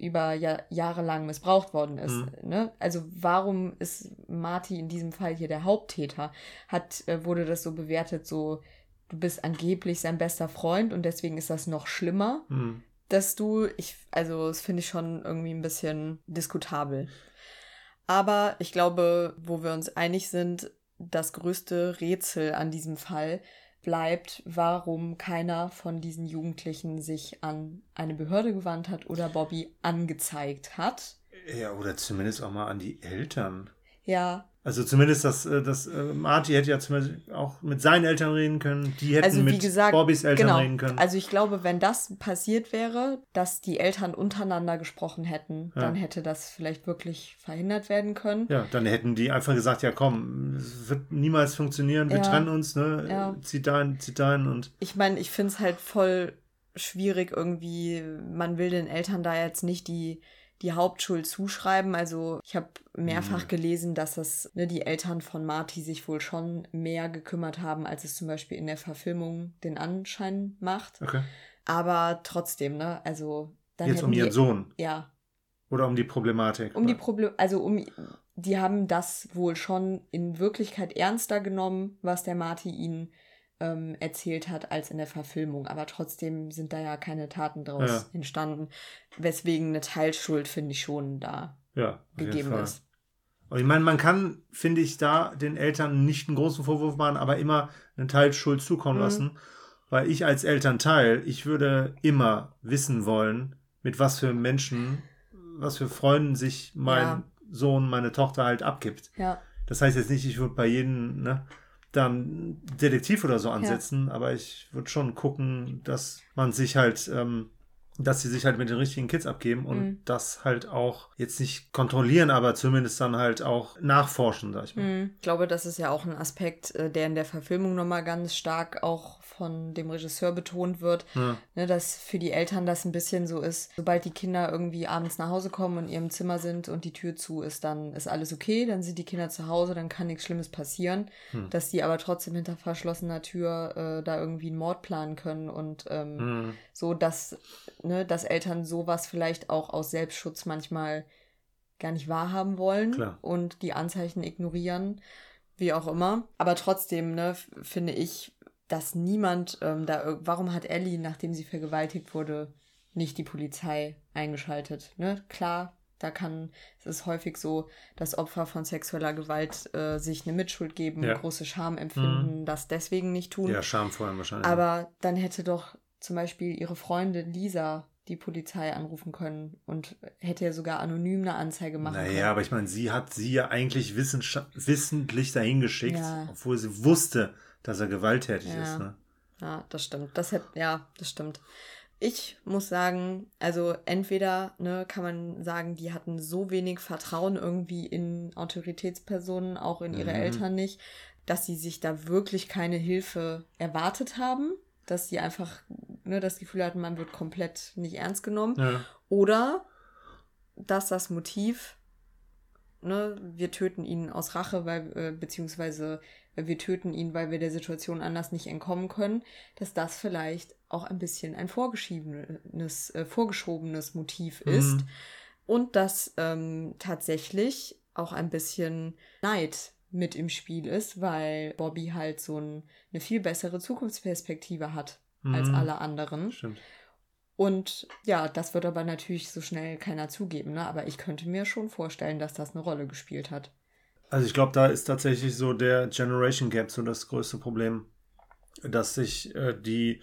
über ja Jahre lang missbraucht worden ist. Mhm. Ne? Also warum ist Marty in diesem Fall hier der Haupttäter? Hat, äh, wurde das so bewertet, so du bist angeblich sein bester Freund und deswegen ist das noch schlimmer, Mhm. dass du, ich, also das finde ich schon irgendwie ein bisschen diskutabel. Aber ich glaube, wo wir uns einig sind, das größte Rätsel an diesem Fall bleibt, warum keiner von diesen Jugendlichen sich an eine Behörde gewandt hat oder Bobby angezeigt hat. Ja, oder zumindest auch mal an die Eltern. Ja, Also zumindest das, äh, das äh, Marty hätte ja zumindest auch mit seinen Eltern reden können. Die hätten also mit gesagt, Bobbys Eltern genau. reden können. Also ich glaube, wenn das passiert wäre, dass die Eltern untereinander gesprochen hätten, Ja. dann hätte das vielleicht wirklich verhindert werden können. ja, dann hätten die einfach gesagt, ja komm, es wird niemals funktionieren, wir Ja. trennen uns, ne? Ja. Zieh dahin, zieh dahin und ich meine, ich finde es halt voll schwierig irgendwie. Man will den Eltern da jetzt nicht die, die Hauptschuld zuschreiben. Also ich habe mehrfach Mhm. gelesen, dass das ne, die Eltern von Marty sich wohl schon mehr gekümmert haben, als es zum Beispiel in der Verfilmung den Anschein macht. okay. Aber trotzdem, ne? Also dann Jetzt um ihren die, Sohn Ja, oder um die Problematik. um die Problem, also um, die haben das wohl schon in Wirklichkeit ernster genommen, was der Marty ihnen ähm, erzählt hat, als in der Verfilmung. Aber trotzdem sind da ja keine Taten draus Ja. entstanden, weswegen eine Teilschuld, finde ich, schon da ja, gegeben ist. Und ich meine, man kann, finde ich, da den Eltern nicht einen großen Vorwurf machen, aber immer einen Teil Schuld zukommen Mhm. lassen. Weil ich als Elternteil, ich würde immer wissen wollen, mit was für Menschen, was für Freunden sich mein Ja. Sohn, meine Tochter halt abgibt. Ja, Das heißt jetzt nicht, ich würde bei jedem ne, dann Detektiv oder so ansetzen, aber ich würde schon gucken, dass man sich halt ähm, dass sie sich halt mit den richtigen Kids abgeben und mhm. das halt auch jetzt nicht kontrollieren, aber zumindest dann halt auch nachforschen, sag ich mal. Mhm. Ich glaube, das ist ja auch ein Aspekt, äh, der in der Verfilmung nochmal ganz stark auch von dem Regisseur betont wird, ja. ne, dass für die Eltern das ein bisschen so ist, sobald die Kinder irgendwie abends nach Hause kommen und in ihrem Zimmer sind und die Tür zu ist, dann ist alles okay, dann sind die Kinder zu Hause, dann kann nichts Schlimmes passieren, hm. dass die aber trotzdem hinter verschlossener Tür äh, da irgendwie einen Mord planen können und ähm, hm. so, dass, ne, dass Eltern sowas vielleicht auch aus Selbstschutz manchmal gar nicht wahrhaben wollen Klar. und die Anzeichen ignorieren wie auch immer. Aber trotzdem, ne, finde ich, dass niemand ähm, da, warum hat Ellie, nachdem sie vergewaltigt wurde, nicht die Polizei eingeschaltet? Ne? Klar, da kann, es ist häufig so, dass Opfer von sexueller Gewalt äh, sich eine Mitschuld geben, ja. große Scham empfinden, mhm. das deswegen nicht tun. Ja, Scham vor allem wahrscheinlich. Aber dann hätte doch zum Beispiel ihre Freundin Lisa die Polizei anrufen können und hätte ja sogar anonym eine Anzeige machen naja, können. Naja, aber ich meine, sie hat sie ja eigentlich wissentlich dahin geschickt, ja. obwohl sie wusste, dass er gewalttätig ja. ist. Ne? Ja, das stimmt. Das hätte, ja, das stimmt. Ich muss sagen, also entweder ne, kann man sagen, die hatten so wenig Vertrauen irgendwie in Autoritätspersonen, auch in ihre mhm. Eltern nicht, dass sie sich da wirklich keine Hilfe erwartet haben, dass sie einfach ne, das Gefühl hatten, man wird komplett nicht ernst genommen. Ja. Oder dass das Motiv, ne, wir töten ihn aus Rache, weil, äh, beziehungsweise wir töten ihn, weil wir der Situation anders nicht entkommen können, dass das vielleicht auch ein bisschen ein vorgeschiebenes, äh, vorgeschobenes Motiv mhm. ist und dass ähm, tatsächlich auch ein bisschen Neid mit im Spiel ist, weil Bobby halt so ein, eine viel bessere Zukunftsperspektive hat mhm. als alle anderen. Stimmt. Und ja, das wird aber natürlich so schnell keiner zugeben, ne? aber ich könnte mir schon vorstellen, dass das eine Rolle gespielt hat. Also ich glaube, da ist tatsächlich so der Generation Gap so das größte Problem, dass sich äh, die,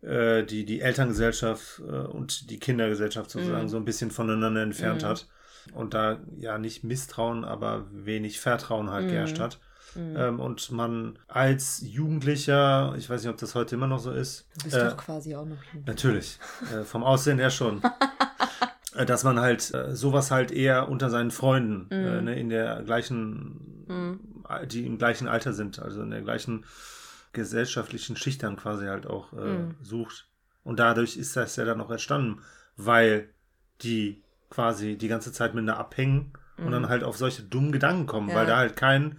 äh, die, die Elterngesellschaft äh, und die Kindergesellschaft sozusagen mm. so ein bisschen voneinander entfernt mm. hat und da ja nicht Misstrauen, aber wenig Vertrauen halt mm. geherrscht hat. Mm. Ähm, und man als Jugendlicher, ich weiß nicht, ob das heute immer noch so ist. Du bist doch quasi auch noch Jugendlicher. Natürlich, äh, vom Aussehen her schon. Äh, dass man halt äh, sowas halt eher unter seinen Freunden mm. äh, ne, in der gleichen, mm. die im gleichen Alter sind, also in der gleichen gesellschaftlichen Schicht dann quasi halt auch äh, mm. sucht. Und dadurch ist das ja dann auch entstanden, weil die quasi die ganze Zeit miteinander abhängen und dann mm. halt auf solche dummen Gedanken kommen, ja. weil da halt kein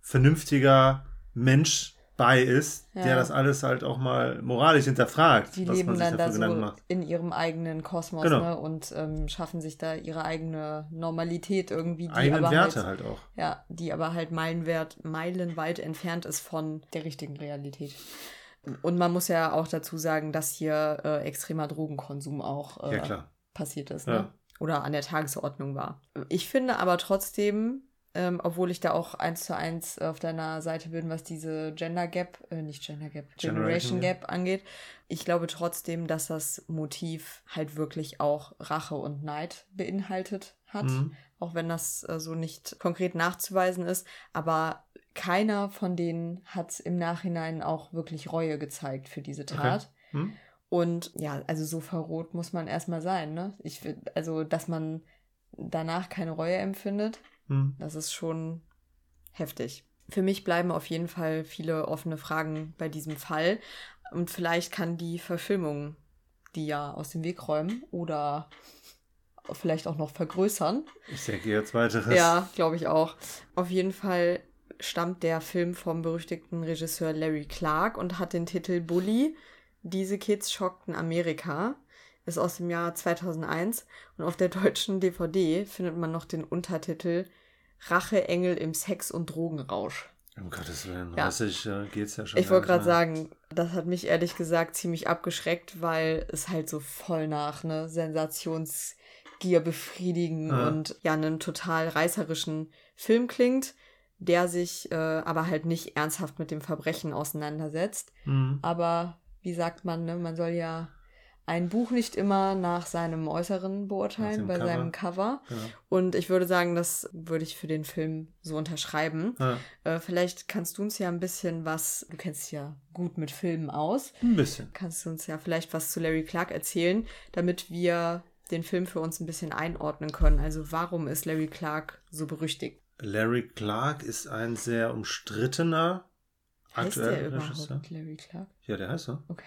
vernünftiger Mensch bei ist, ja. der das alles halt auch mal moralisch hinterfragt. Die leben dann da so in ihrem eigenen Kosmos genau. ne, und ähm, schaffen sich da ihre eigene Normalität irgendwie. Die Eigenen aber Werte halt, halt, auch. Ja, die aber halt meilenwert, meilenweit entfernt ist von der richtigen Realität. Und man muss ja auch dazu sagen, dass hier äh, extremer Drogenkonsum auch äh, ja, passiert ist. Ne? Ja. Oder an der Tagesordnung war. Ich finde aber trotzdem, ähm, obwohl ich da auch eins zu eins auf deiner Seite bin, was diese Gender Gap, äh, nicht Gender Gap, Generation, Generation Gap angeht. Ich glaube trotzdem, dass das Motiv halt wirklich auch Rache und Neid beinhaltet hat, mhm. auch wenn das äh, so nicht konkret nachzuweisen ist. Aber keiner von denen hat im Nachhinein auch wirklich Reue gezeigt für diese Tat. Okay. Mhm. Und ja, also so verrot muss man erstmal sein, ne? Ich also, dass man danach keine Reue empfindet, hm. Das ist schon heftig. Für mich bleiben auf jeden Fall viele offene Fragen bei diesem Fall. Und vielleicht kann die Verfilmung die ja aus dem Weg räumen oder vielleicht auch noch vergrößern. Ich denke jetzt weiteres. Ja, glaube ich auch. Auf jeden Fall stammt der Film vom berüchtigten Regisseur Larry Clark und hat den Titel Bully. Diese Kids schockten Amerika. Ist aus dem Jahr 2001 und auf der deutschen DVD findet man noch den Untertitel Racheengel im Sex- und Drogenrausch. Um Gottes Willen, ja. ich, äh, geht's ja schon. Ich wollte gerade sagen, das hat mich ehrlich gesagt ziemlich abgeschreckt, weil es halt so voll nach, ne, Sensationsgier befriedigen ja. und ja, einen total reißerischen Film klingt, der sich äh, aber halt nicht ernsthaft mit dem Verbrechen auseinandersetzt. Mhm. Aber wie sagt man, ne, man soll ja ein Buch nicht immer nach seinem Äußeren beurteilen, bei Cover. seinem Cover. Genau. Und ich würde sagen, das würde ich für den Film so unterschreiben. Ja. Äh, vielleicht kannst du uns ja ein bisschen was, du kennst dich ja gut mit Filmen aus. Ein bisschen. Kannst du uns ja vielleicht was zu Larry Clark erzählen, damit wir den Film für uns ein bisschen einordnen können. Also warum ist Larry Clark so berüchtigt? Larry Clark ist ein sehr umstrittener Heißt der überhaupt Larry Clark? Ja, der heißt so. Okay.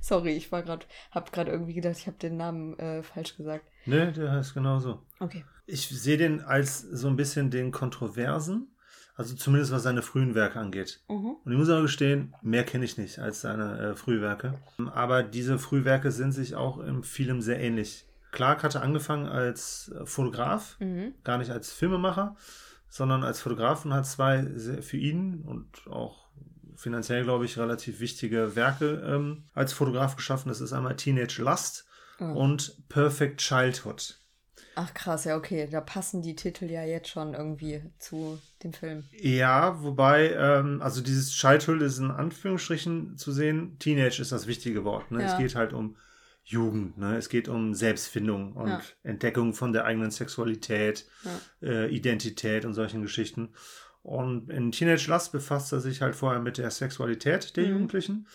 Sorry, ich war gerade, habe gerade irgendwie gedacht, ich habe den Namen äh, falsch gesagt. Nee, der heißt genauso. Okay. Ich sehe den als so ein bisschen den Kontroversen, also zumindest was seine frühen Werke angeht. Mhm. Und ich muss auch gestehen, mehr kenne ich nicht als seine äh, Frühwerke. Aber diese Frühwerke sind sich auch in vielem sehr ähnlich. Clark hatte angefangen als äh, Fotograf, mhm. gar nicht als Filmemacher, sondern als Fotograf und hat zwei für ihn und auch finanziell, glaube ich, relativ wichtige Werke ähm, als Fotograf geschaffen. Das ist einmal Teenage Lust oh. und Perfect Childhood. Ach krass, ja, okay. Da passen die Titel ja jetzt schon irgendwie zu dem Film. Ja, wobei, ähm, also dieses Childhood ist in Anführungsstrichen zu sehen. Teenage ist das wichtige Wort. Ne? Ja. Es geht halt um Jugend. Ne? Es geht um Selbstfindung und ja. Entdeckung von der eigenen Sexualität, ja. äh, Identität und solchen Geschichten. Und in Teenage Lust befasst er sich halt vorher mit der Sexualität der mhm. Jugendlichen.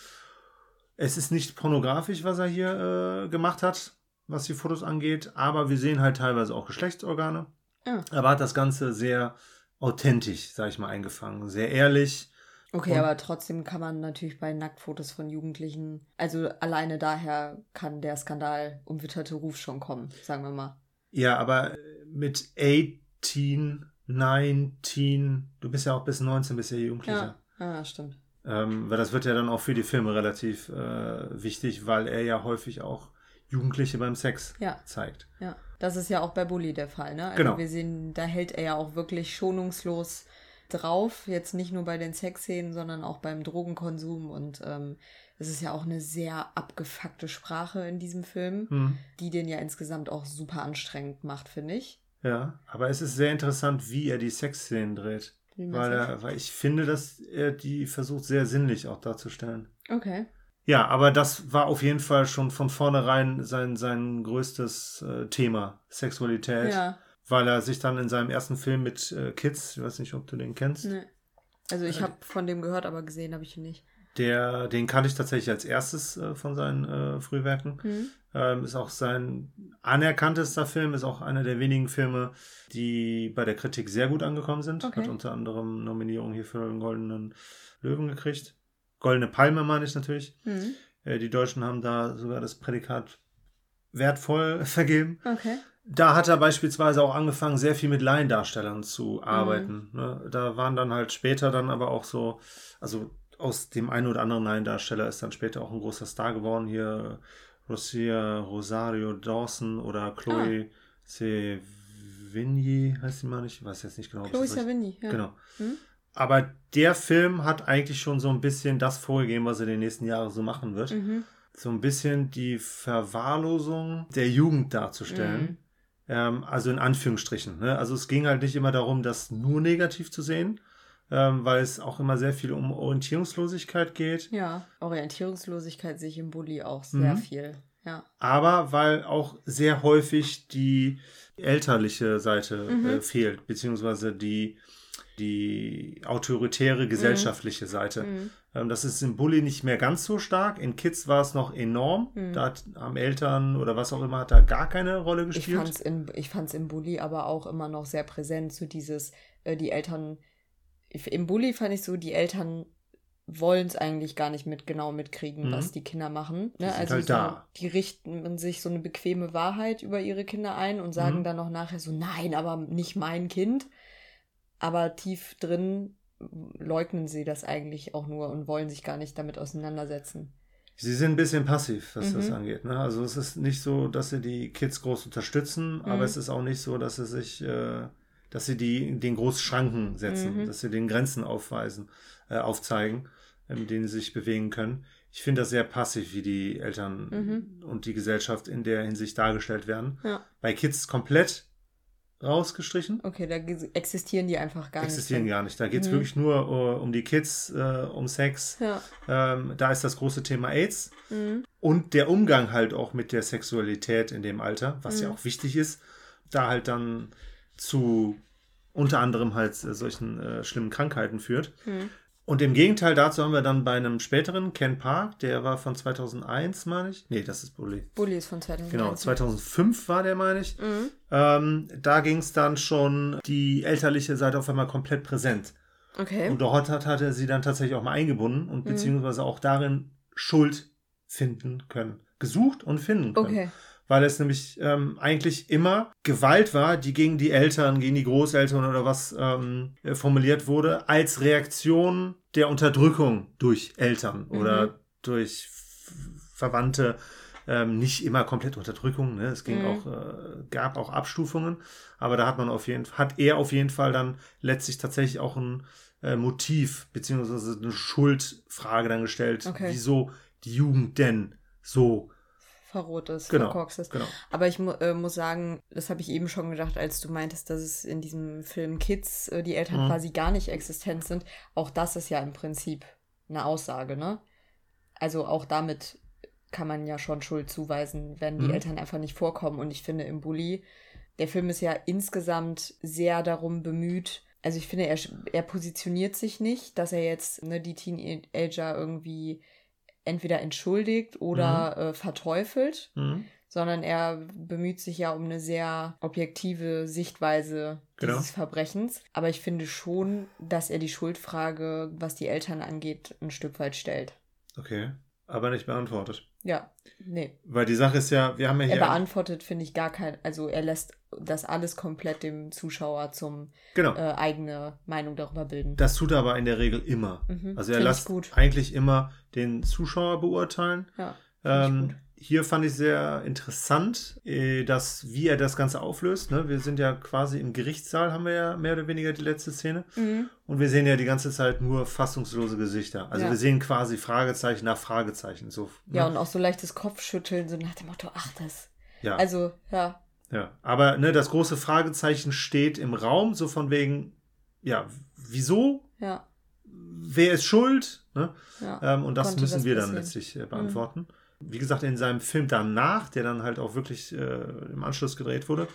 Es ist nicht pornografisch, was er hier äh, gemacht hat, was die Fotos angeht, aber wir sehen halt teilweise auch Geschlechtsorgane. Ja. Aber hat das Ganze sehr authentisch, sag ich mal, eingefangen. Sehr ehrlich. Okay, und aber trotzdem kann man natürlich bei Nacktfotos von Jugendlichen, also alleine daher kann der Skandal umwitterte Ruf schon kommen, sagen wir mal. Ja, aber mit 18 19, du bist ja auch bis 19, bist ja Jugendlicher. Ja, ah, stimmt. Ähm, weil das wird ja dann auch für die Filme relativ äh, wichtig, weil er ja häufig auch Jugendliche beim Sex ja. zeigt. Ja, das ist ja auch bei Bully der Fall, ne? Also genau. wir sehen, da hält er ja auch wirklich schonungslos drauf, jetzt nicht nur bei den Sexszenen, sondern auch beim Drogenkonsum und ähm, es ist ja auch eine sehr abgefuckte Sprache in diesem Film, hm. die den ja insgesamt auch super anstrengend macht, finde ich. Ja, aber es ist sehr interessant, wie er die Sexszenen dreht. Weil, er, weil ich finde, dass er die versucht sehr sinnlich auch darzustellen. Okay. Ja, aber das war auf jeden Fall schon von vornherein sein, sein größtes äh, Thema, Sexualität. Ja. Weil er sich dann in seinem ersten Film mit äh, Kids, ich weiß nicht, ob du den kennst. Nee. Also ich habe von dem gehört, aber gesehen habe ich ihn nicht. Der, den kannte ich tatsächlich als erstes äh, von seinen äh, Frühwerken. Mhm. Ähm, ist auch sein anerkanntester Film, ist auch einer der wenigen Filme, die bei der Kritik sehr gut angekommen sind. Okay. Hat unter anderem Nominierung hier für den Goldenen Löwen gekriegt. Goldene Palme meine ich natürlich. Mhm. Äh, die Deutschen haben da sogar das Prädikat wertvoll vergeben. Okay. Da hat er beispielsweise auch angefangen, sehr viel mit Laiendarstellern zu arbeiten. Mhm. Ne? Da waren dann halt später dann aber auch so, also aus dem einen oder anderen Laiendarsteller ist dann später auch ein großer Star geworden. Hier Rosia Rosario Dawson oder Chloe ah. Sevigny, heißt sie mal nicht, ich weiß jetzt nicht genau. Chloe Sevigny, ja. Genau. Hm? Aber der Film hat eigentlich schon so ein bisschen das vorgegeben, was er die nächsten Jahre so machen wird. Mhm. So ein bisschen die Verwahrlosung der Jugend darzustellen. Mhm. Ähm, also in Anführungsstrichen. Ne? Also es ging halt nicht immer darum, das nur negativ zu sehen, ähm, weil es auch immer sehr viel um Orientierungslosigkeit geht. Ja, Orientierungslosigkeit sehe ich im Bulli auch sehr mhm. viel. Ja. Aber weil auch sehr häufig die elterliche Seite mhm. äh, fehlt, beziehungsweise die, die autoritäre gesellschaftliche mhm. Seite. Mhm. Ähm, das ist im Bully nicht mehr ganz so stark. In Kids war es noch enorm. Mhm. Da hat, haben Eltern oder was auch immer hat da gar keine Rolle gespielt. Ich fand es im Bully aber auch immer noch sehr präsent, so dieses, äh, die Eltern im Bulli fand ich so, die Eltern wollen es eigentlich gar nicht mit genau mitkriegen, mhm. was die Kinder machen. Ne? Die also halt so, die richten sich so eine bequeme Wahrheit über ihre Kinder ein und sagen mhm. dann noch nachher so, nein, aber nicht mein Kind. Aber tief drin leugnen sie das eigentlich auch nur und wollen sich gar nicht damit auseinandersetzen. Sie sind ein bisschen passiv, was mhm. das angeht. Ne? Also es ist nicht so, dass sie die Kids groß unterstützen, aber mhm. es ist auch nicht so, dass sie sich äh, dass sie die, den großen Schranken setzen, mhm. dass sie den Grenzen aufweisen, äh, aufzeigen, in denen sie sich bewegen können. Ich finde das sehr passiv, wie die Eltern mhm. und die Gesellschaft in der Hinsicht dargestellt werden. Ja. Bei Kids komplett rausgestrichen. Okay, da existieren die einfach gar existieren nicht. Existieren gar nicht. Da geht es mhm. wirklich nur uh, um die Kids, uh, um Sex. Ja. Ähm, da ist das große Thema AIDS. Mhm. Und der Umgang halt auch mit der Sexualität in dem Alter, was mhm. ja auch wichtig ist, da halt dann zu unter anderem halt äh, solchen äh, schlimmen Krankheiten führt. Mhm. Und im Gegenteil dazu haben wir dann bei einem späteren Ken Park, der war von 2001, meine ich. Nee, das ist Bully. Bully ist von 2001. Genau, 2005 war der, meine ich. Mhm. Ähm, da ging es dann schon die elterliche Seite auf einmal komplett präsent. Okay. Und dort hat, hat er sie dann tatsächlich auch mal eingebunden und mhm. beziehungsweise auch darin Schuld finden können. Gesucht und finden können. Okay weil es nämlich ähm, eigentlich immer Gewalt war, die gegen die Eltern, gegen die Großeltern oder was ähm, äh, formuliert wurde, als Reaktion der Unterdrückung durch Eltern mhm. oder durch Verwandte. Ähm, nicht immer komplett Unterdrückung, ne? es ging mhm. auch, äh, gab auch Abstufungen, aber da hat man auf jeden hat er auf jeden Fall dann letztlich tatsächlich auch ein äh, Motiv beziehungsweise eine Schuldfrage dann gestellt, okay. wieso die Jugend denn so verroht ist, genau, verkorkst ist. Genau. Aber ich mu äh, muss sagen, das habe ich eben schon gedacht, als du meintest, dass es in diesem Film Kids äh, die Eltern mhm. quasi gar nicht existent sind. Auch das ist ja im Prinzip eine Aussage, ne? Also auch damit kann man ja schon Schuld zuweisen, wenn die mhm. Eltern einfach nicht vorkommen. Und ich finde im Bully, der Film ist ja insgesamt sehr darum bemüht, also ich finde, er, er positioniert sich nicht, dass er jetzt ne, die Teenager irgendwie entweder entschuldigt oder mhm. äh, verteufelt, mhm. sondern er bemüht sich ja um eine sehr objektive Sichtweise genau. dieses Verbrechens. Aber ich finde schon, dass er die Schuldfrage, was die Eltern angeht, ein Stück weit stellt. Okay, aber nicht beantwortet. Ja, nee. Weil die Sache ist ja, wir haben ja hier. Er beantwortet, finde ich, gar kein, also er lässt das alles komplett dem Zuschauer zum genau. äh, eigene Meinung darüber bilden. Das tut er aber in der Regel immer. Mhm, also er lässt eigentlich immer den Zuschauer beurteilen. Ja, ähm, hier fand ich sehr interessant, äh, dass, wie er das Ganze auflöst. Ne? Wir sind ja quasi im Gerichtssaal, haben wir ja mehr oder weniger die letzte Szene. Mhm. Und wir sehen ja die ganze Zeit nur fassungslose Gesichter. Also ja. wir sehen quasi Fragezeichen nach Fragezeichen. So, ne? Ja, und auch so leichtes Kopfschütteln, so nach dem Motto, ach das. Ja. Also, ja. Ja, aber ne, das große Fragezeichen steht im Raum, so von wegen, ja, wieso? Ja. Wer ist schuld? Ne? Ja. Ähm, und das müssen das wir dann letztlich äh, beantworten. Mhm. Wie gesagt, in seinem Film danach, der dann halt auch wirklich äh, im Anschluss gedreht wurde,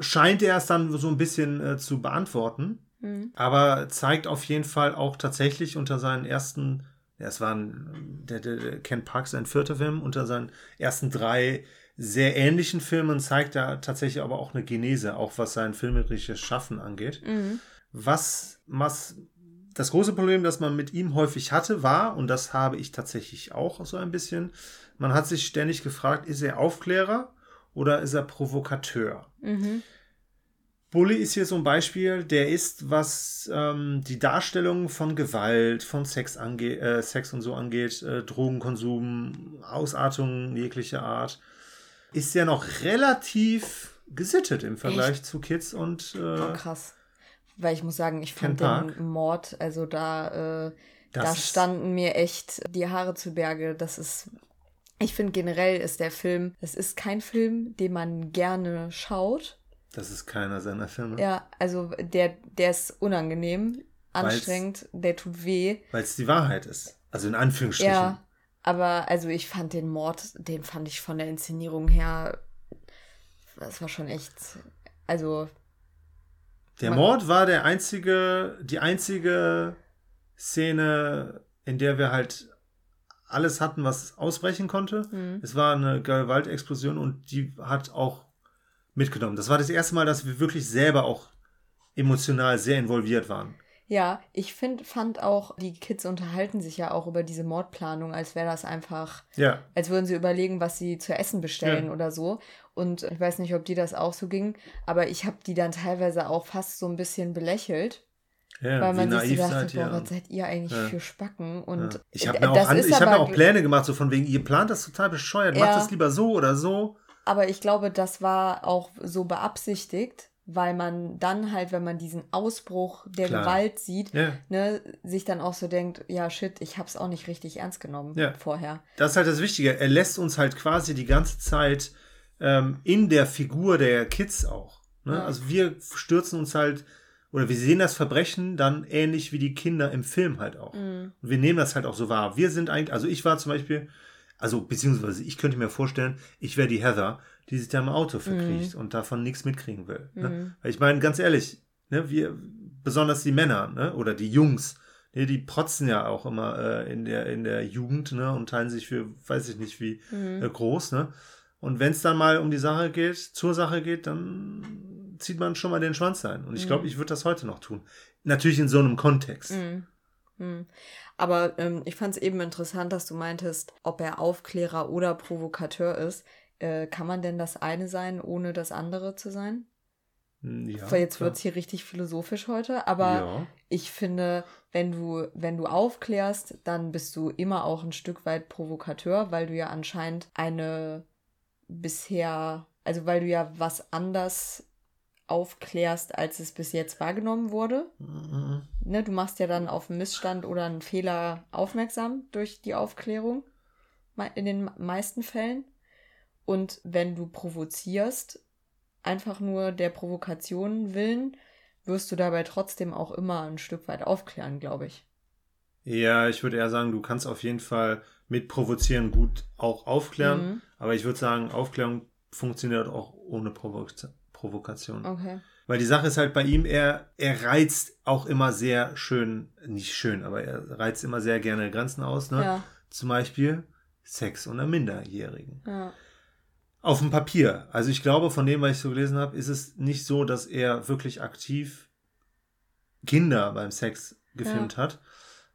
scheint er es dann so ein bisschen äh, zu beantworten. Mhm. Aber zeigt auf jeden Fall auch tatsächlich unter seinen ersten, ja, es waren der, der, der Ken Parks ein vierter Film, unter seinen ersten drei sehr ähnlichen Filmen zeigt er tatsächlich aber auch eine Genese, auch was sein filmerisches Schaffen angeht. Mhm. Was, was das große Problem, das man mit ihm häufig hatte, war, und das habe ich tatsächlich auch so ein bisschen, man hat sich ständig gefragt, ist er Aufklärer oder ist er Provokateur? Mhm. Bully ist hier so ein Beispiel, der ist, was ähm, die Darstellung von Gewalt, von Sex, ange äh, Sex und so angeht, äh, Drogenkonsum, Ausartung jeglicher Art, ist ja noch relativ gesittet im Vergleich Echt? zu Kids und. Äh, oh, krass. Weil ich muss sagen, ich fand den Mord, also da, äh, da standen mir echt die Haare zu Berge. Das ist. Ich finde generell ist der Film, es ist kein Film, den man gerne schaut. Das ist keiner seiner Filme. Ja, also der, der ist unangenehm, anstrengend, weil's, der tut weh. Weil es die Wahrheit ist. Also in Anführungsstrichen. Ja, aber also ich fand den Mord, den fand ich von der Inszenierung her, das war schon echt, also. Der Mord war der einzige, die einzige Szene, in der wir halt alles hatten, was ausbrechen konnte. Mhm. Es war eine Gewaltexplosion und die hat auch mitgenommen. Das war das erste Mal, dass wir wirklich selber auch emotional sehr involviert waren. Ja, ich find, fand auch, die Kids unterhalten sich ja auch über diese Mordplanung, als wäre das einfach, ja. als würden sie überlegen, was sie zu essen bestellen ja. oder so. Und ich weiß nicht, ob die das auch so ging, aber ich habe die dann teilweise auch fast so ein bisschen belächelt. Ja, weil man sich so dachte, boah, was seid ihr eigentlich ja. für Spacken? Und ja. ich habe mir, auch, an, hab mir auch Pläne gemacht, so von wegen, ihr plant das total bescheuert, macht das lieber so oder so. Aber ich glaube, das war auch so beabsichtigt, weil man dann halt, wenn man diesen Ausbruch der Klar. Gewalt sieht, ja. ne, sich dann auch so denkt, ja shit, ich hab's auch nicht richtig ernst genommen ja. vorher. Das ist halt das Wichtige. Er lässt uns halt quasi die ganze Zeit ähm, in der Figur der Kids auch. Ne? Ja. Also wir stürzen uns halt, oder wir sehen das Verbrechen dann ähnlich wie die Kinder im Film halt auch. Mhm. Und wir nehmen das halt auch so wahr. Wir sind eigentlich, also ich war zum Beispiel, also beziehungsweise ich könnte mir vorstellen, ich wäre die Heather, die sich da im Auto verkriecht mhm. und davon nichts mitkriegen will. Ne? Mhm. Weil ich meine, ganz ehrlich, ne, wir, besonders die Männer, ne, oder die Jungs, ne, die protzen ja auch immer äh, in, der, in der Jugend, ne, und teilen sich für, weiß ich nicht, wie mhm. äh, groß, ne. Und wenn es dann mal um die Sache geht, zur Sache geht, dann zieht man schon mal den Schwanz ein. Und ich glaube, mhm. ich würde das heute noch tun. Natürlich in so einem Kontext. Mhm. Mhm. Aber ähm, ich fand es eben interessant, dass du meintest, ob er Aufklärer oder Provokateur ist. Äh, kann man denn das eine sein, ohne das andere zu sein? Hm, ja, Jetzt wird es hier richtig philosophisch heute, aber ja. ich finde, wenn du, wenn du aufklärst, dann bist du immer auch ein Stück weit Provokateur, weil du ja anscheinend eine bisher, also weil du ja was anders aufklärst, als es bis jetzt wahrgenommen wurde. Mhm. Ne, du machst ja dann auf einen Missstand oder einen Fehler aufmerksam durch die Aufklärung, in den meisten Fällen. Und wenn du provozierst, einfach nur der Provokation willen, wirst du dabei trotzdem auch immer ein Stück weit aufklären, glaube ich. Ja, ich würde eher sagen, du kannst auf jeden Fall mit Provozieren gut auch aufklären. Mhm. Aber ich würde sagen, Aufklärung funktioniert auch ohne Provo Provokation. Okay. Weil die Sache ist halt bei ihm, er, er reizt auch immer sehr schön, nicht schön, aber er reizt immer sehr gerne Grenzen aus. Ne? Ja. Zum Beispiel Sex unter Minderjährigen. Ja. Auf dem Papier. Also ich glaube, von dem, was ich so gelesen habe, ist es nicht so, dass er wirklich aktiv Kinder beim Sex gefilmt ja. hat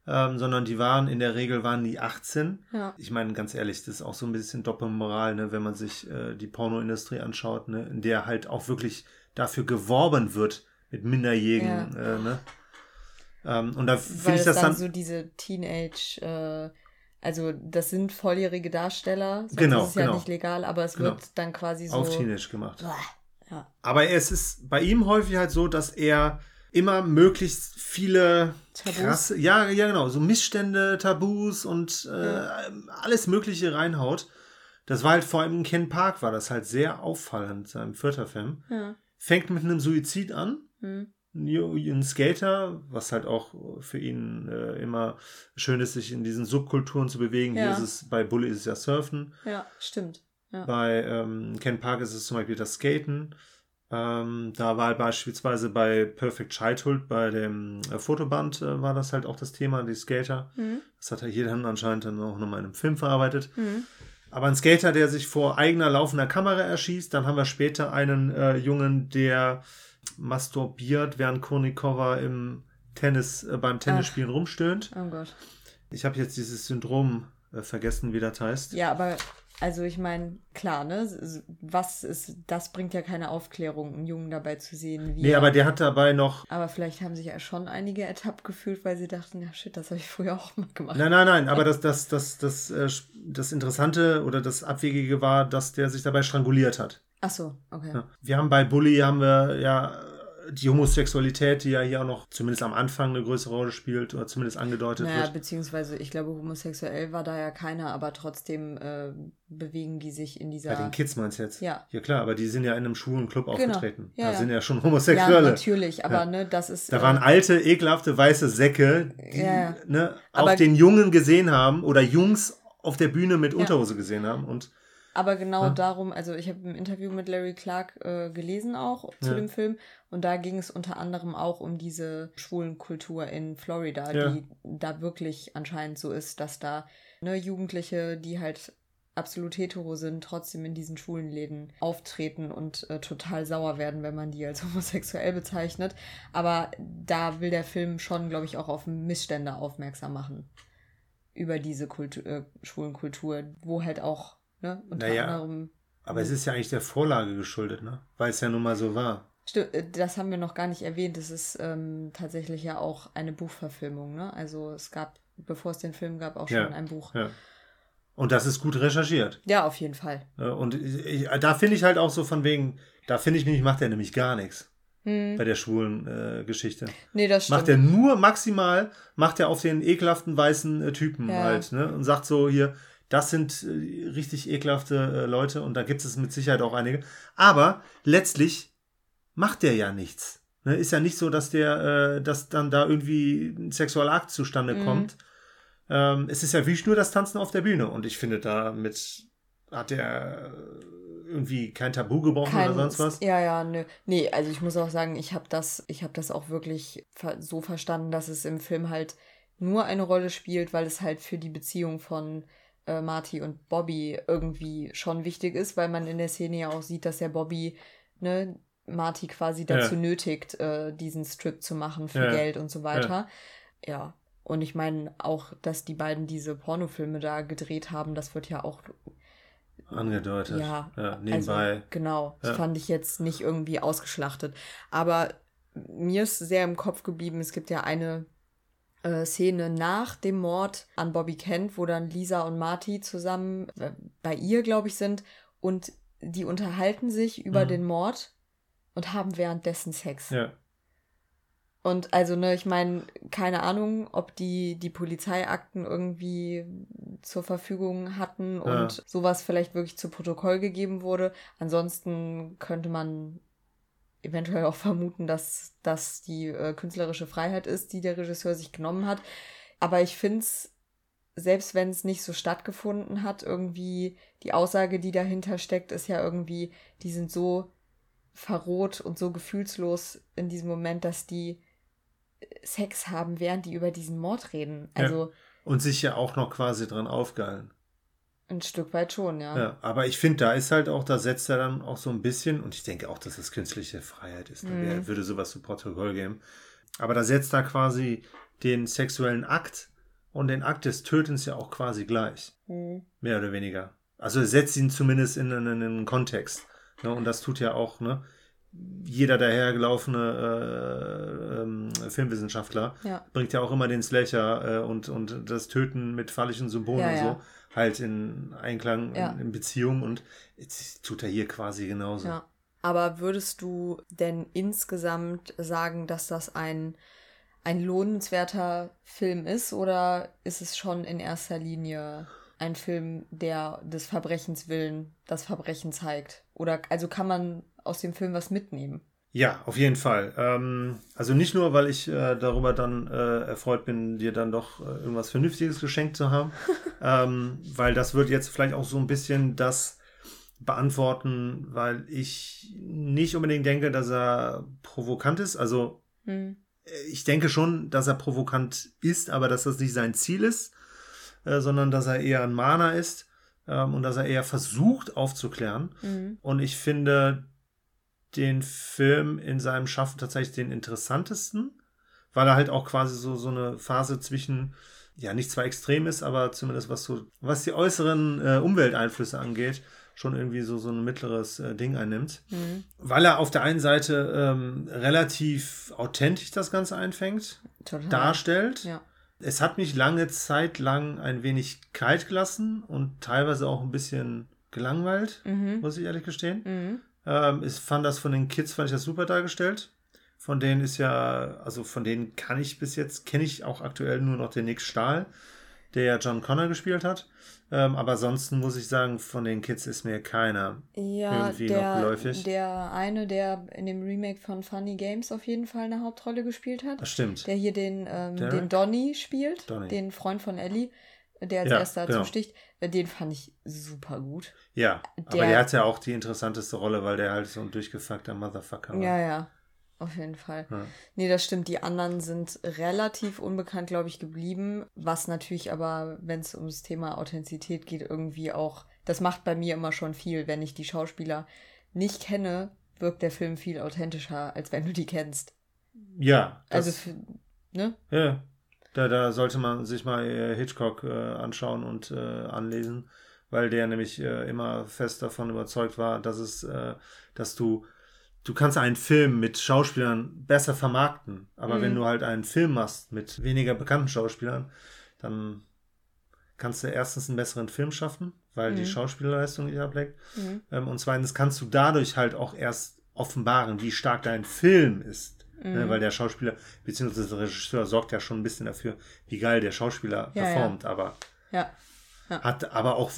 ähm, sondern die waren in der Regel waren die 18. Ja. Ich meine, ganz ehrlich, das ist auch so ein bisschen Doppelmoral, ne, wenn man sich äh, die Pornoindustrie anschaut, ne, in der halt auch wirklich dafür geworben wird mit Minderjährigen. Ja. Äh, ne? ähm, und da finde ich das dann, dann so diese Teenage äh, also das sind volljährige Darsteller, sonst genau, ist es ja genau. nicht legal, aber es genau. wird dann quasi so auf Teenage gemacht. Ja. Aber es ist bei ihm häufig halt so, dass er immer möglichst viele Tabus? krasse, ja, ja, genau, so Missstände, Tabus und äh, ja. alles Mögliche reinhaut. Das war halt vor allem in Ken Park, war das halt sehr auffallend, seinem vierter Film. Ja. Fängt mit einem Suizid an. Mhm. Ein Skater, was halt auch für ihn äh, immer schön ist, sich in diesen Subkulturen zu bewegen. Ja. Hier ist es, bei Bully ist es ja Surfen. Ja, stimmt. Ja. Bei ähm, Ken Park ist es zum Beispiel das Skaten. Ähm, da war beispielsweise bei Perfect Childhood, bei dem äh, Fotoband, äh, war das halt auch das Thema, die Skater. Mhm. Das hat er hier dann anscheinend dann auch nochmal in einem Film verarbeitet. Mhm. Aber ein Skater, der sich vor eigener laufender Kamera erschießt, dann haben wir später einen äh, Jungen, der masturbiert, während Kornikova im Tennis, äh, beim Tennisspielen Ach. rumstöhnt. Oh Gott. Ich habe jetzt dieses Syndrom äh, vergessen, wie das heißt. Ja, aber also ich meine, klar, ne? Was ist, das bringt ja keine Aufklärung, einen Jungen dabei zu sehen. Wie nee, aber der hat dabei noch. Aber vielleicht haben sich ja schon einige ertappt gefühlt, weil sie dachten, ja shit, das habe ich früher auch mal gemacht. Nein, nein, nein, aber das, das, das, das, das, äh, das Interessante oder das Abwegige war, dass der sich dabei stranguliert hat. Ach so, okay. Ja. Wir haben bei Bully haben wir ja die Homosexualität, die ja hier auch noch zumindest am Anfang eine größere Rolle spielt oder zumindest angedeutet naja, wird. beziehungsweise ich glaube, homosexuell war da ja keiner, aber trotzdem äh, bewegen die sich in dieser. Bei den Kids meinst du jetzt? Ja. Ja klar, aber die sind ja in einem schwulen Club genau. aufgetreten. Ja, da ja. sind ja schon Homosexuelle. Ja, natürlich, aber ja. ne, das ist. Da äh, waren alte, ekelhafte weiße Säcke, die ja. ne, auch den Jungen gesehen haben oder Jungs auf der Bühne mit Unterhose gesehen haben und aber genau ja. darum, also ich habe ein Interview mit Larry Clark äh, gelesen auch zu ja. dem Film und da ging es unter anderem auch um diese schwulen Kultur in Florida, ja. die da wirklich anscheinend so ist, dass da ne, Jugendliche, die halt absolut hetero sind, trotzdem in diesen schwulen Läden auftreten und äh, total sauer werden, wenn man die als homosexuell bezeichnet. Aber da will der Film schon, glaube ich, auch auf Missstände aufmerksam machen über diese Kultur, äh, schwulen Kultur, wo halt auch Ne? Unter naja, anderem. Aber es ist ja eigentlich der Vorlage geschuldet, ne? Weil es ja nun mal so war. Stimmt, äh, das haben wir noch gar nicht erwähnt. Es ist ähm, tatsächlich ja auch eine Buchverfilmung, ne? Also es gab, bevor es den Film gab, auch schon ja, ein Buch. Ja. Und das ist gut recherchiert. Ja, auf jeden Fall. Und ich, da finde ich halt auch so von wegen, da finde ich mich, macht er nämlich gar nichts. Hm. Bei der schwulen äh, Geschichte. Nee, das stimmt. Macht er nur maximal, macht er auf den ekelhaften weißen äh, Typen ja. halt, ne? Und sagt so hier, das sind äh, richtig ekelhafte äh, Leute und da gibt es mit Sicherheit auch einige. Aber letztlich macht der ja nichts. Ne, ist ja nicht so, dass der, äh, dass dann da irgendwie ein Sexualakt zustande mhm. kommt. Ähm, es ist ja wie nur das Tanzen auf der Bühne. Und ich finde, damit hat er irgendwie kein Tabu gebrochen kein, oder sonst was? Ja, ja, nö. Nee, also ich muss auch sagen, ich habe das, ich habe das auch wirklich so verstanden, dass es im Film halt nur eine Rolle spielt, weil es halt für die Beziehung von äh, Marty und Bobby irgendwie schon wichtig ist, weil man in der Szene ja auch sieht, dass der Bobby, ne, Marty quasi dazu ja. nötigt, äh, diesen Strip zu machen für ja. Geld und so weiter. Ja. ja. Und ich meine auch, dass die beiden diese Pornofilme da gedreht haben, das wird ja auch angedeutet. Ja, ja nebenbei. Also, genau, das fand ich jetzt nicht irgendwie ausgeschlachtet. Aber mir ist sehr im Kopf geblieben, es gibt ja eine äh, Szene nach dem Mord an Bobby Kent, wo dann Lisa und Marty zusammen äh, bei ihr, glaube ich, sind und die unterhalten sich über mhm. den Mord und haben währenddessen Sex. Ja. Und also, ne, ich meine, keine Ahnung, ob die die Polizeiakten irgendwie zur Verfügung hatten und ja. sowas vielleicht wirklich zu Protokoll gegeben wurde. Ansonsten könnte man eventuell auch vermuten, dass das die äh, künstlerische Freiheit ist, die der Regisseur sich genommen hat. Aber ich finde es, selbst wenn es nicht so stattgefunden hat, irgendwie die Aussage, die dahinter steckt, ist ja irgendwie, die sind so verroht und so gefühlslos in diesem Moment, dass die Sex haben, während die über diesen Mord reden. Also ja. Und sich ja auch noch quasi dran aufgeilen. Ein Stück weit schon, ja. Ja, aber ich finde, da ist halt auch, da setzt er dann auch so ein bisschen, und ich denke auch, dass das künstliche Freiheit ist. Mhm. Wer würde sowas zu Protokoll geben? Aber da setzt er quasi den sexuellen Akt und den Akt des Tötens ja auch quasi gleich. Mhm. Mehr oder weniger. Also er setzt ihn zumindest in einen Kontext. Ne? Und das tut ja auch, ne? jeder dahergelaufene äh, ähm, Filmwissenschaftler ja. bringt ja auch immer den Slasher äh, und, und das Töten mit phallischen Symbolen ja, und so ja. Halt in Einklang, in, in, Beziehung und jetzt tut er hier quasi genauso. Ja. Aber würdest du denn insgesamt sagen, dass das ein, ein lohnenswerter Film ist oder ist es schon in erster Linie ein Film, der des Verbrechens willen das Verbrechen zeigt? Oder also kann man aus dem Film was mitnehmen. Ja, auf jeden Fall. Ähm, also nicht nur, weil ich äh, darüber dann äh, erfreut bin, dir dann doch äh, irgendwas Vernünftiges geschenkt zu haben, ähm, weil das wird jetzt vielleicht auch so ein bisschen das beantworten, weil ich nicht unbedingt denke, dass er provokant ist. Also hm. ich denke schon, dass er provokant ist, aber dass das nicht sein Ziel ist, äh, sondern dass er eher ein Mahner ist ähm, und dass er eher versucht aufzuklären. Mhm. Und ich finde, den Film in seinem Schaffen tatsächlich den interessantesten, weil er halt auch quasi so, so eine Phase zwischen, ja, nicht zwar extrem ist, aber zumindest was so, was die äußeren äh, Umwelteinflüsse angeht, schon irgendwie so, so ein mittleres äh, Ding einnimmt. Mhm. Weil er auf der einen Seite ähm, relativ authentisch das Ganze einfängt, Total. darstellt. Ja. Es hat mich lange Zeit lang ein wenig kalt gelassen und teilweise auch ein bisschen gelangweilt, mhm. muss ich ehrlich gestehen. Mhm. Ähm, ich fand das von den Kids, fand ich das super dargestellt. Von denen ist ja, also von denen kann ich bis jetzt, kenne ich auch aktuell nur noch den Nick Stahl, der ja John Connor gespielt hat. Ähm, aber ansonsten muss ich sagen, von den Kids ist mir keiner ja, irgendwie der, noch geläufig. Der eine, der in dem Remake von Funny Games auf jeden Fall eine Hauptrolle gespielt hat. Das stimmt. Der hier den, ähm, den Donny spielt, Donny. den Freund von Ellie der als ja, erster genau. zusticht, äh, den fand ich super gut. Ja, der, aber der hat ja auch die interessanteste Rolle, weil der halt so ein durchgefuckter Motherfucker war. Ja, ja, auf jeden Fall. Ja. Nee, das stimmt. Die anderen sind relativ unbekannt, glaube ich, geblieben. Was natürlich aber, wenn es ums Thema Authentizität geht, irgendwie auch, das macht bei mir immer schon viel. Wenn ich die Schauspieler nicht kenne, wirkt der Film viel authentischer, als wenn du die kennst. Ja. Also, ne? Ja. Da, da sollte man sich mal äh, Hitchcock äh, anschauen und äh, anlesen, weil der nämlich äh, immer fest davon überzeugt war, dass es, äh, dass du, du kannst einen Film mit Schauspielern besser vermarkten, aber mhm. wenn du halt einen Film machst mit weniger bekannten Schauspielern, dann kannst du erstens einen besseren Film schaffen, weil mhm. die Schauspielerleistung nicht ableckt. Mhm. Ähm, und zweitens kannst du dadurch halt auch erst offenbaren, wie stark dein Film ist. Ne, mhm. Ne, weil der Schauspieler bzw. der Regisseur sorgt ja schon ein bisschen dafür, wie geil der Schauspieler ja, performt, ja. aber ja. hat aber auch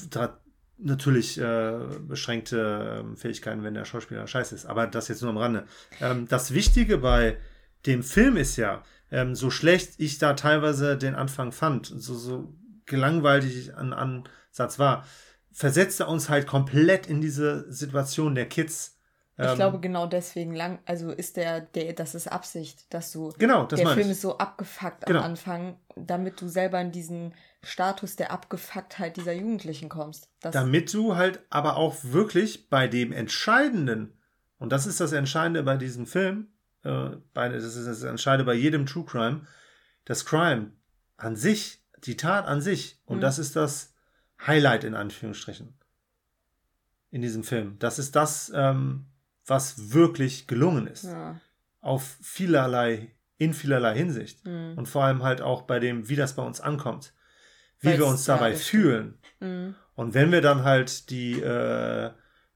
natürlich äh, beschränkte äh, Fähigkeiten, wenn der Schauspieler scheiße ist. Aber das jetzt nur am Rande. Ähm, das Wichtige bei dem Film ist ja, ähm, so schlecht ich da teilweise den Anfang fand, so, so gelangweilig ein Ansatz war, versetzt er uns halt komplett in diese Situation der Kids. Ich ähm, glaube genau deswegen lang, also ist der, der, das ist Absicht, dass du genau, das der Film ich. ist so abgefuckt genau. am Anfang, damit du selber in diesen Status der Abgefucktheit dieser Jugendlichen kommst. Damit du halt aber auch wirklich bei dem Entscheidenden, und das ist das Entscheidende bei diesem Film, äh, bei, das ist das Entscheidende bei jedem True Crime, das Crime an sich, die Tat an sich, und mhm. das ist das Highlight in Anführungsstrichen in diesem Film. Das ist das, ähm, was wirklich gelungen ist. Ja. Auf vielerlei, in vielerlei Hinsicht. Mhm. Und vor allem halt auch bei dem, wie das bei uns ankommt. Wie Weil's, wir uns dabei ja, fühlen. Mhm. Und wenn wir dann halt die, äh,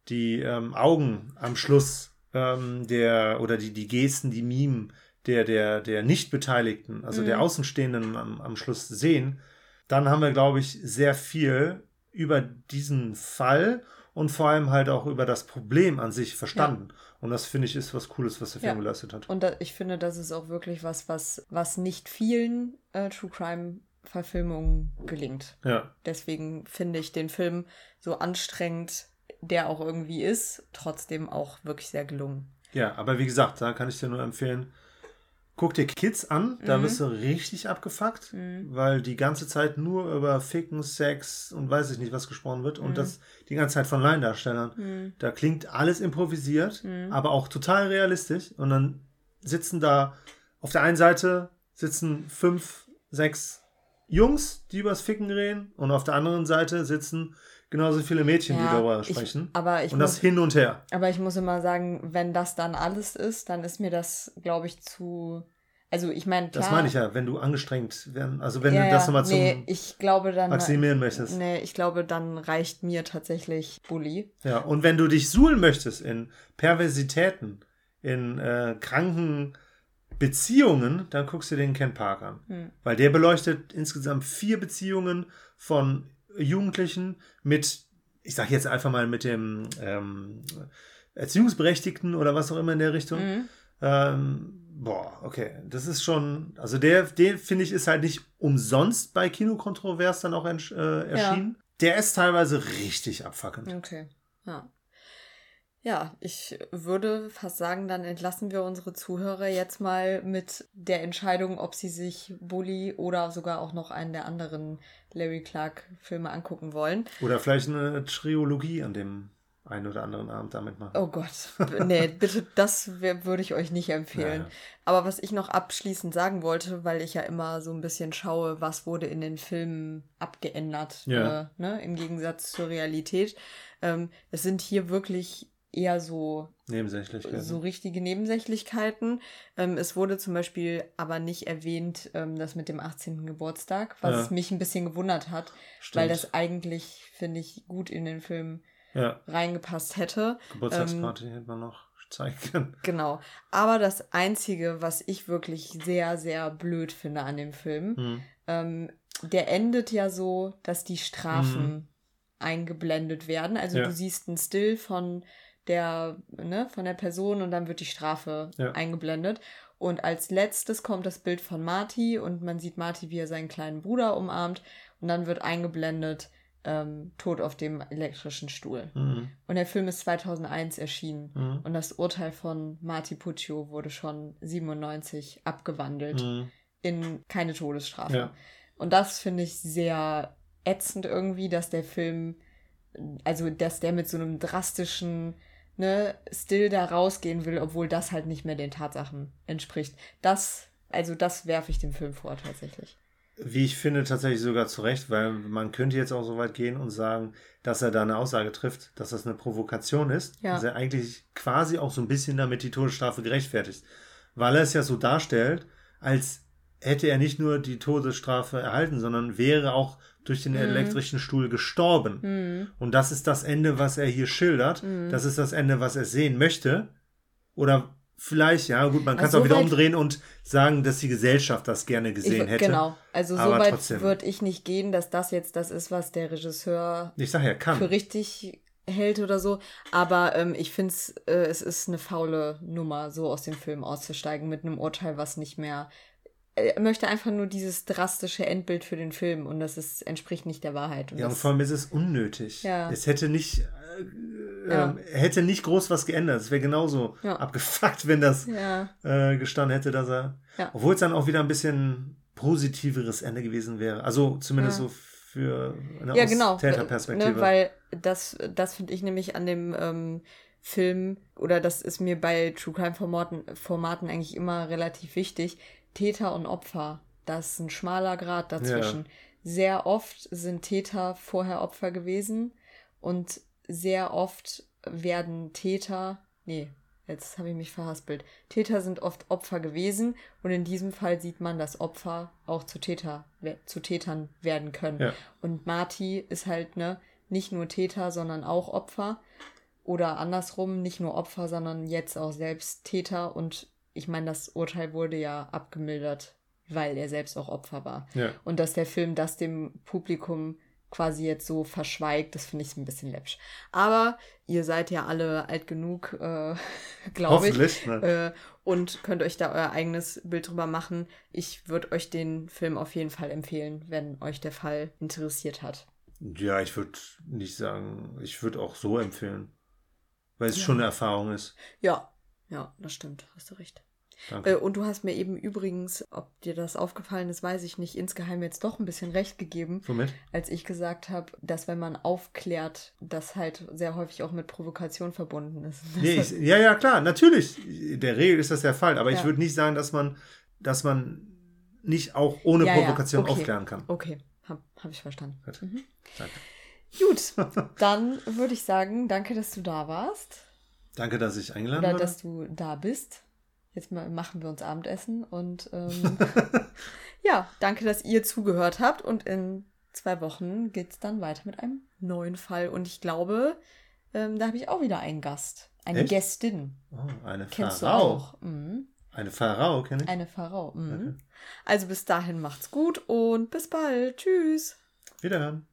die ähm, Augen am Schluss ähm, der, oder die, die Gesten, die Mimen der, der, der Nicht-Beteiligten, also mhm. der Außenstehenden am, am Schluss sehen, dann haben wir, glaube ich, sehr viel über diesen Fall und vor allem halt auch über das Problem an sich verstanden. Ja. Und das finde ich ist was Cooles, was der Film ja. geleistet hat. Und da, ich finde, das ist auch wirklich was, was, was nicht vielen äh, True Crime Verfilmungen gelingt. Ja. Deswegen finde ich den Film so anstrengend, der auch irgendwie ist, trotzdem auch wirklich sehr gelungen. Ja, aber wie gesagt, da kann ich dir nur empfehlen, Guck dir Kids an, da mhm. bist du richtig abgefuckt, mhm. weil die ganze Zeit nur über Ficken, Sex und weiß ich nicht was gesprochen wird mhm. und das die ganze Zeit von Laiendarstellern. Mhm. Da klingt alles improvisiert, mhm. aber auch total realistisch und dann sitzen da auf der einen Seite sitzen fünf, sechs Jungs, die übers Ficken reden und auf der anderen Seite sitzen genauso viele Mädchen, ja, die darüber sprechen. Ich, aber ich und muss, das hin und her. Aber ich muss immer sagen, wenn das dann alles ist, dann ist mir das, glaube ich, zu. Also ich meine, Das meine ich ja, wenn du angestrengt werden, also wenn ja, du das nochmal zum nee, ich glaube dann, maximieren möchtest. Nee, ich glaube, dann reicht mir tatsächlich Bully. Ja, und wenn du dich suhlen möchtest in Perversitäten, in äh, kranken Beziehungen, dann guckst du den Ken Park an. Hm. Weil der beleuchtet insgesamt vier Beziehungen von Jugendlichen mit, ich sage jetzt einfach mal mit dem ähm, Erziehungsberechtigten oder was auch immer in der Richtung. Mhm. Ähm, boah, okay, das ist schon, also der, der finde ich ist halt nicht umsonst bei Kinokontrovers dann auch äh, erschienen. Ja. Der ist teilweise richtig abfuckend. Okay, ja. Ja, ich würde fast sagen, dann entlassen wir unsere Zuhörer jetzt mal mit der Entscheidung, ob sie sich Bully oder sogar auch noch einen der anderen Larry Clark-Filme angucken wollen. Oder vielleicht eine Triologie an dem einen oder anderen Abend damit machen. Oh Gott, nee, bitte, das würde ich euch nicht empfehlen. Ja. Aber was ich noch abschließend sagen wollte, weil ich ja immer so ein bisschen schaue, was wurde in den Filmen abgeändert, ja. äh, ne, im Gegensatz zur Realität. Ähm, es sind hier wirklich eher so Nebensächlichkeiten. So richtige Nebensächlichkeiten. Ähm, es wurde zum Beispiel aber nicht erwähnt, ähm, das mit dem 18. Geburtstag, was ja. mich ein bisschen gewundert hat, Stimmt. weil das eigentlich, finde ich, gut in den Film ja. reingepasst hätte. Geburtstagsparty ähm, hätte man noch zeigen können. Genau. Aber das Einzige, was ich wirklich sehr, sehr blöd finde an dem Film, hm. ähm, der endet ja so, dass die Strafen hm. eingeblendet werden. Also ja. du siehst einen Still von der, ne, von der Person und dann wird die Strafe ja. eingeblendet. Und als letztes kommt das Bild von Marty und man sieht Marty, wie er seinen kleinen Bruder umarmt und dann wird eingeblendet, ähm, Tod auf dem elektrischen Stuhl. Mhm. Und der Film ist 2001 erschienen mhm. und das Urteil von Marty Puccio wurde schon 97 abgewandelt mhm. in keine Todesstrafe. Ja. Und das finde ich sehr ätzend irgendwie, dass der Film, also dass der mit so einem drastischen ne, still da rausgehen will, obwohl das halt nicht mehr den Tatsachen entspricht. Das, also das werfe ich dem Film vor tatsächlich. Wie ich finde, tatsächlich sogar zu Recht, weil man könnte jetzt auch so weit gehen und sagen, dass er da eine Aussage trifft, dass das eine Provokation ist. Ja. Dass er eigentlich quasi auch so ein bisschen damit die Todesstrafe gerechtfertigt. Weil er es ja so darstellt, als hätte er nicht nur die Todesstrafe erhalten, sondern wäre auch durch den mhm. elektrischen Stuhl gestorben. Mhm. Und das ist das Ende, was er hier schildert. Mhm. Das ist das Ende, was er sehen möchte. Oder Vielleicht, ja, gut, man kann es also auch wieder umdrehen und sagen, dass die Gesellschaft das gerne gesehen ich, hätte. Genau, also so weit würde ich nicht gehen, dass das jetzt das ist, was der Regisseur ich sag ja, kann. für richtig hält oder so. Aber ähm, ich finde äh, es ist eine faule Nummer, so aus dem Film auszusteigen mit einem Urteil, was nicht mehr. Er möchte einfach nur dieses drastische Endbild für den Film und das ist, entspricht nicht der Wahrheit. Und ja, und vor allem ist es unnötig. Ja. Es hätte nicht ja. äh, hätte nicht groß was geändert. Es wäre genauso ja. abgefuckt, wenn das ja. äh, gestanden hätte, dass er. Obwohl es dann auch wieder ein bisschen positiveres Ende gewesen wäre. Also zumindest so für eine ja, genau. Täterperspektive. Ne, weil das, das finde ich nämlich an dem ähm, Film, oder das ist mir bei True Crime Formaten, Formaten eigentlich immer relativ wichtig. Täter und Opfer, das ist ein schmaler Grad dazwischen. Sehr oft sind Täter vorher Opfer gewesen und sehr oft werden Täter, nee, jetzt habe ich mich verhaspelt. Täter sind oft Opfer gewesen und in diesem Fall sieht man, dass Opfer auch zu Täter, zu Tätern werden können. Ja. Und Marty ist halt, ne, nicht nur Täter, sondern auch Opfer. Oder andersrum, nicht nur Opfer, sondern jetzt auch selbst Täter. Und ich meine, das Urteil wurde ja abgemildert, weil er selbst auch Opfer war. Ja. Und dass der Film das dem Publikum quasi jetzt so verschweigt, das finde ich ein bisschen läppsch. Aber ihr seid ja alle alt genug, äh, glaube ich. Ne? Äh, und könnt euch da euer eigenes Bild drüber machen. Ich würde euch den Film auf jeden Fall empfehlen, wenn euch der Fall interessiert hat. Ja, ich würde nicht sagen, ich würde auch so empfehlen. Weil es ja. schon eine Erfahrung ist. Ja, ja, das stimmt, hast du recht. Danke. Äh, und du hast mir eben übrigens, ob dir das aufgefallen ist, weiß ich nicht, insgeheim jetzt doch ein bisschen recht gegeben. Womit? Als ich gesagt habe, dass wenn man aufklärt, das halt sehr häufig auch mit Provokation verbunden ist. Nee, ich, ja, ja, klar, natürlich. In der Regel ist das der Fall. Aber ja. ich würde nicht sagen, dass man, dass man nicht auch ohne ja, Provokation ja. Okay. aufklären kann. Okay, habe hab ich verstanden. Gut. Mhm. Danke. Gut, dann würde ich sagen, danke, dass du da warst. Danke, dass ich eingeladen Oder wurde. dass du da bist. Jetzt machen wir uns Abendessen und ähm, ja, danke, dass ihr zugehört habt und in zwei Wochen geht es dann weiter mit einem neuen Fall und ich glaube, ähm, da habe ich auch wieder einen Gast, eine Echt? Gästin. Oh, eine Kennst Pharao. Du auch. Mhm. Eine Pharao kenne ich. Eine Pharao. Mhm. Okay. Also bis dahin macht's gut und bis bald. Tschüss. Wiederhören.